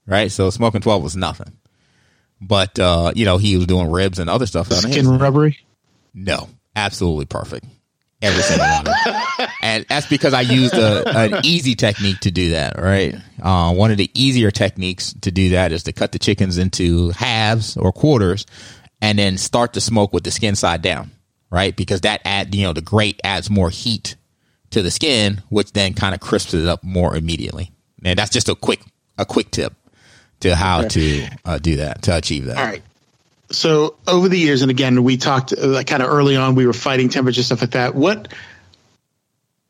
C: right? So smoking twelve was nothing. But uh, you know, he was doing ribs and other stuff.
D: Skin rubbery?
C: No, absolutely perfect. Every single one. and that's because I used a, an easy technique to do that, right? Uh, one of the easier techniques to do that is to cut the chickens into halves or quarters and then start to smoke with the skin side down, right? Because that add, you know, the grate adds more heat to the skin, which then kind of crisps it up more immediately. And that's just a quick, a quick tip to how to uh, do that, to achieve that.
D: All right so over the years, and again, we talked uh, kind of early on, we were fighting temperature stuff like that. What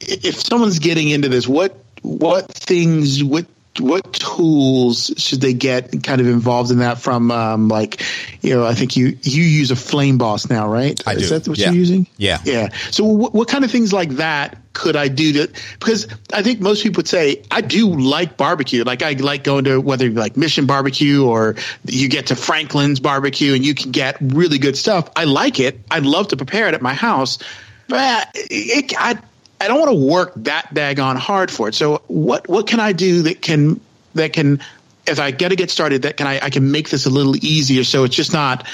D: if someone's getting into this? What what things? What what tools should they get kind of involved in that from um, like you know i think you you use a flame boss now right?
C: I
D: is
C: do.
D: that what
C: yeah.
D: you're using?
C: Yeah.
D: Yeah. So what, what kind of things like that could i do to because i think most people would say i do like barbecue. Like i like going to whether like mission barbecue or you get to franklin's barbecue and you can get really good stuff. I like it. I'd love to prepare it at my house but it, I I don't want to work that daggone hard for it. So what what can I do that can that can if I got to get started that can I I can make this a little easier so it's just not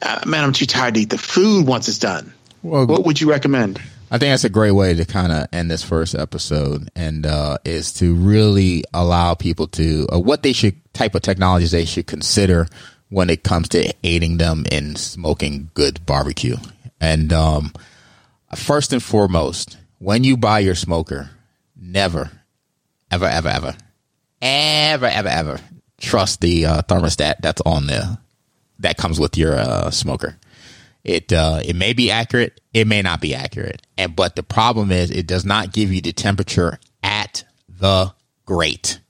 D: uh, man I'm too tired to eat the food once it's done. Well, what would you recommend?
C: I think that's a great way to kind of end this first episode, and uh, is to really allow people to uh, what they should type of technologies they should consider when it comes to aiding them in smoking good barbecue. And um, first and foremost, when you buy your smoker, never, ever, ever, ever, ever, ever, ever trust the uh, thermostat that's on there that comes with your uh, smoker. It uh, it may be accurate, it may not be accurate, and but the problem is it does not give you the temperature at the grate.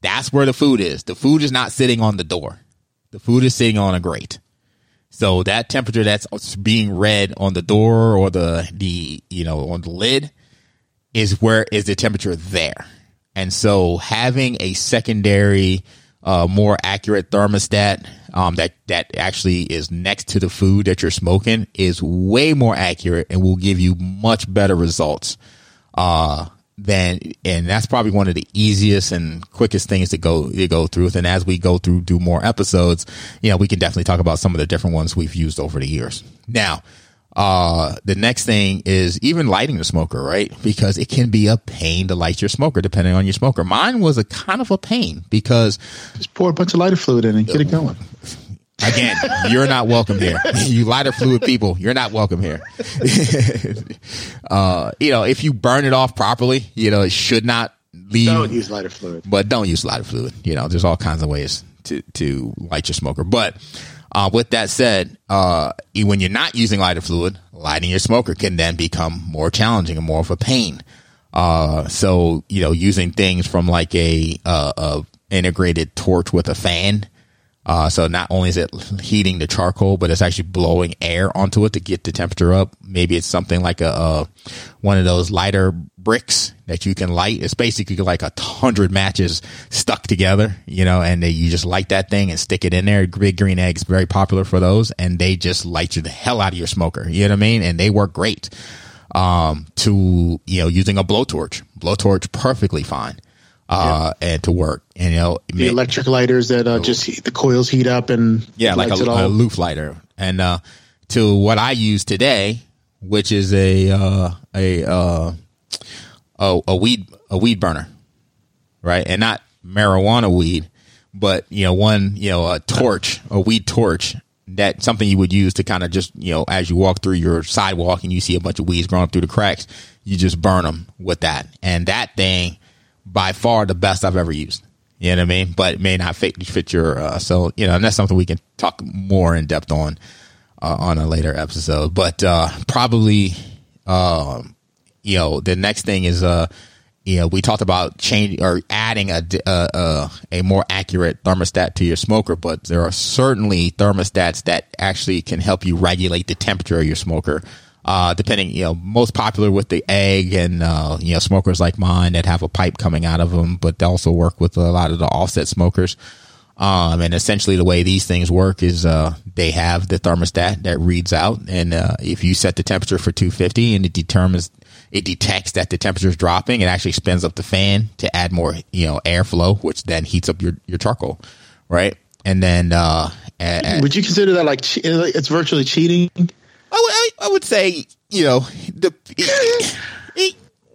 C: That's where the food is. The food is not sitting on the door. The food is sitting on a grate. So that temperature that's being read on the door or the the you know on the lid is where is the temperature there. And so having a secondary uh, more accurate thermostat um, that that actually is next to the food that you're smoking is way more accurate and will give you much better results. Uh, then and that's probably one of the easiest and quickest things to go to go through and as we go through do more episodes you know we can definitely talk about some of the different ones we've used over the years. Now uh the next thing is even lighting the smoker right? Because it can be a pain to light your smoker depending on your smoker. Mine was a kind of a pain because
D: just pour a bunch of lighter fluid in and get it going
C: Again, you're not welcome here. You lighter fluid people, you're not welcome here. uh, you know, if you burn it off properly, you know, it should not leave.
D: Don't use lighter fluid.
C: But don't use lighter fluid. You know, there's all kinds of ways to, to light your smoker. But, uh, with that said, uh, when you're not using lighter fluid, lighting your smoker can then become more challenging and more of a pain. Uh, so, you know, using things from like a, uh, a integrated torch with a fan, uh, so not only is it heating the charcoal, but it's actually blowing air onto it to get the temperature up. Maybe it's something like a, a one of those lighter bricks that you can light. It's basically like a hundred matches stuck together, you know, and you just light that thing and stick it in there. Big green eggs, very popular for those, and they just light you the hell out of your smoker. You know what I mean? And they work great. Um, to you know, using a blowtorch, blowtorch perfectly fine. Uh, and to work. And you know,
D: The electric lighters that uh, just heat, the coils heat up and
C: yeah, like a, a loop lighter. And uh, to what I use today, which is a uh, a uh, a, a weed a weed burner, right? And not marijuana weed, but you know one you know a torch, a weed torch. That something you would use to kind of just you know as you walk through your sidewalk and you see a bunch of weeds growing up through the cracks, you just burn them with that. And that thing, by far the best I've ever used. You know what I mean? But it may not fit fit your uh, so you know, and that's something we can talk more in depth on uh, on a later episode. But uh, probably, um, you know, the next thing is uh, you know, we talked about changing or adding a, uh, uh, a more accurate thermostat to your smoker, but there are certainly thermostats that actually can help you regulate the temperature of your smoker. Uh, depending, you know, most popular with the egg and, uh, you know, smokers like mine that have a pipe coming out of them, but they also work with a lot of the offset smokers. Um, and essentially the way these things work is, uh, they have the thermostat that reads out. And, uh, if you set the temperature for 250 and it determines, it detects that the temperature is dropping, it actually spins up the fan to add more, you know, airflow, which then heats up your, your charcoal. Right. And then, uh, a- a-
D: Would you consider that like it's virtually cheating?
C: I would, I, would say, you know, the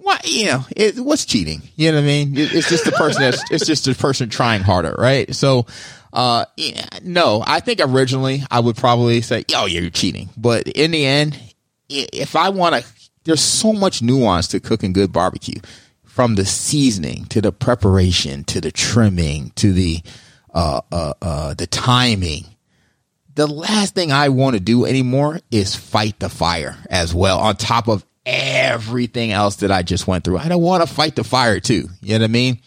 C: why, you know, it, what's cheating? You know what I mean? It, it's just the person that's, it's just the person trying harder, right? So, uh, yeah, no, I think originally I would probably say, oh, you're cheating. But in the end, if I want to, there's so much nuance to cooking good barbecue from the seasoning to the preparation to the trimming to the, uh, uh, uh, the timing the last thing I want to do anymore is fight the fire as well on top of everything else that I just went through. I don't want to fight the fire too. You know what I mean?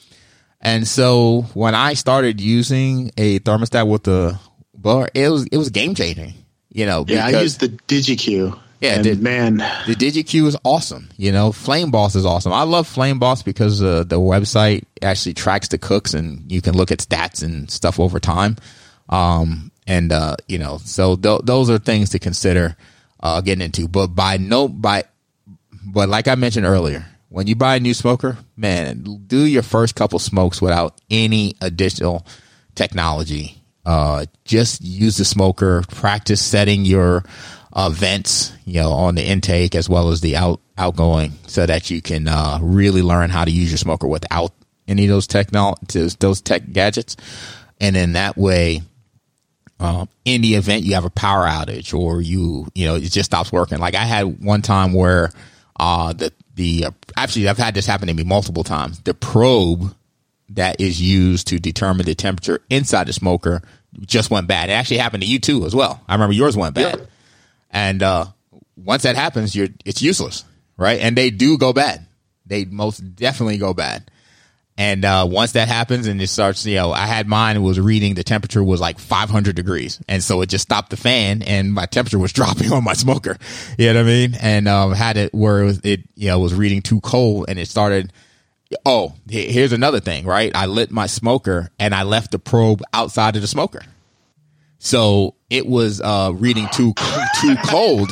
C: And so when I started using a thermostat with the blower, it was it was game changing. You know,
D: Yeah, I used the DigiQ.
C: Yeah,
D: and
C: did-
D: man,
C: the DigiQ is awesome. You know, Flame Boss is awesome. I love Flame Boss because uh, the website actually tracks the cooks and you can look at stats and stuff over time. Um, and uh, you know, so th- those are things to consider uh, getting into. But by no by, but like I mentioned earlier, when you buy a new smoker, man, do your first couple smokes without any additional technology. Uh, just use the smoker. Practice setting your uh, vents, you know, on the intake as well as the out outgoing, so that you can uh, really learn how to use your smoker without any of those technol those tech gadgets. And in that way, um, in the event you have a power outage or you you know it just stops working. Like I had one time where uh, the the uh, actually I've had this happen to me multiple times. The probe that is used to determine the temperature inside the smoker just went bad. It actually happened to you too as well. I remember yours went bad. And uh, once that happens, you're it's useless, right? And they do go bad. They most definitely go bad. And uh, once that happens and it starts, you know, I had mine was reading the temperature was like 500 degrees, and so it just stopped the fan, and my temperature was dropping on my smoker. You know what I mean? And um, had it where it was, it you know was reading too cold, and it started. Oh, here's another thing, right? I lit my smoker and I left the probe outside of the smoker, so it was uh, reading too too cold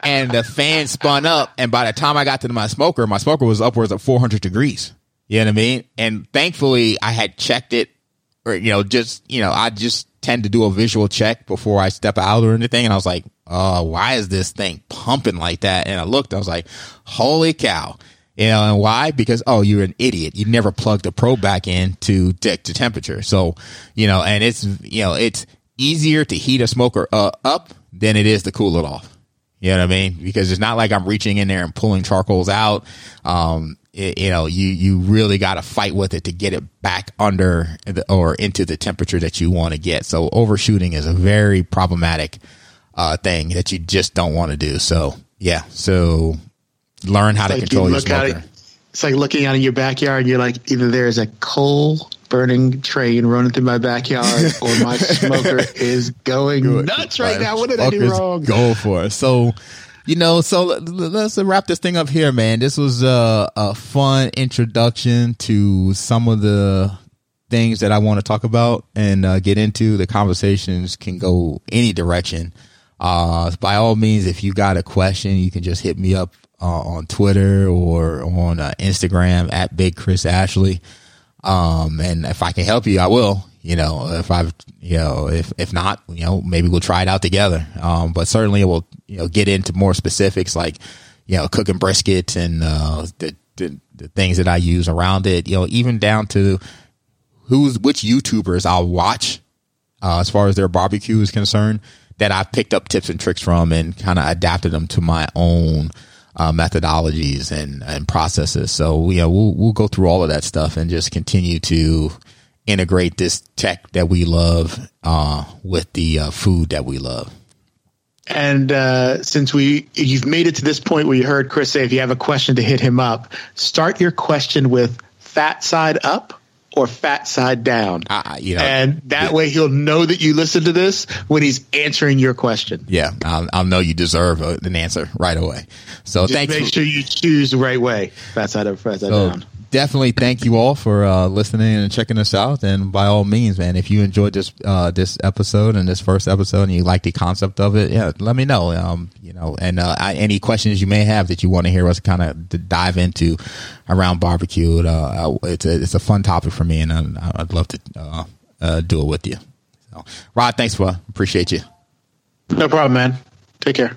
C: and the fan spun up. And by the time I got to my smoker, my smoker was upwards of 400 degrees. You know what I mean? And thankfully, I had checked it, or you know, just you know, I just tend to do a visual check before I step out or anything. And I was like, "Oh, why is this thing pumping like that?" And I looked, I was like, "Holy cow!" You know, and why? Because oh, you're an idiot. You never plugged the probe back in to the temperature. So, you know, and it's you know, it's easier to heat a smoker uh, up than it is to cool it off. You know what I mean? Because it's not like I'm reaching in there and pulling charcoals out. Um, it- you know, you, you really got to fight with it to get it back under the, or into the temperature that you want to get. So overshooting is a very problematic, uh, thing that you just don't want to do. So yeah. So learn how to
D: like you
C: control your
D: look out
C: smoker.
D: at, it's like looking out in your backyard. And you're like, either there's a coal burning train running through my backyard, or my smoker is going nuts right now. What did I do wrong?
C: Go for it. So, you know, so let's wrap this thing up here, man. This was a, a fun introduction to some of the things that I want to talk about and uh, get into. The conversations can go any direction. Uh, by all means, if you got a question, you can just hit me up uh, on Twitter or on uh, Instagram at Big Chris Ashley. Um, and if I can help you, I will. You know, if I've, you know, if if not, you know, maybe we'll try it out together. Um, but certainly we'll, you know, get into more specifics like, you know, cooking brisket and uh, the, the the things that I use around it. You know, even down to who's which YouTubers I'll watch uh, as far as their barbecue is concerned that I've picked up tips and tricks from and kind of adapted them to my own uh, methodologies and, and processes. So, you know, we'll, we'll go through all of that stuff and just continue to integrate this tech that we love uh, with the uh, food that we love.
D: And uh, since we you've made it to this point where you heard Chris say if you have a question to hit him up, start your question with fat side up or fat side down.
C: Uh, you know,
D: and that way he'll know that you listen to this when he's answering your question.
C: Yeah, I'll, I'll know you deserve a, an answer right away. So
D: Just
C: thanks.
D: make
C: for-
D: sure you choose the right way. Fat side up, fat side
C: So
D: down.
C: Definitely thank you all for uh, listening and checking us out. And by all means, man, if you enjoyed this uh, this episode and this first episode and you like the concept of it, yeah, let me know. Um, you know, and uh, I, any questions you may have that you want to hear us kind of dive into around barbecue, uh, it's a it's a fun topic for me, and I, I'd love to uh, uh, do it with you. So, Rod, thanks for appreciate you.
D: No problem, man. Take care.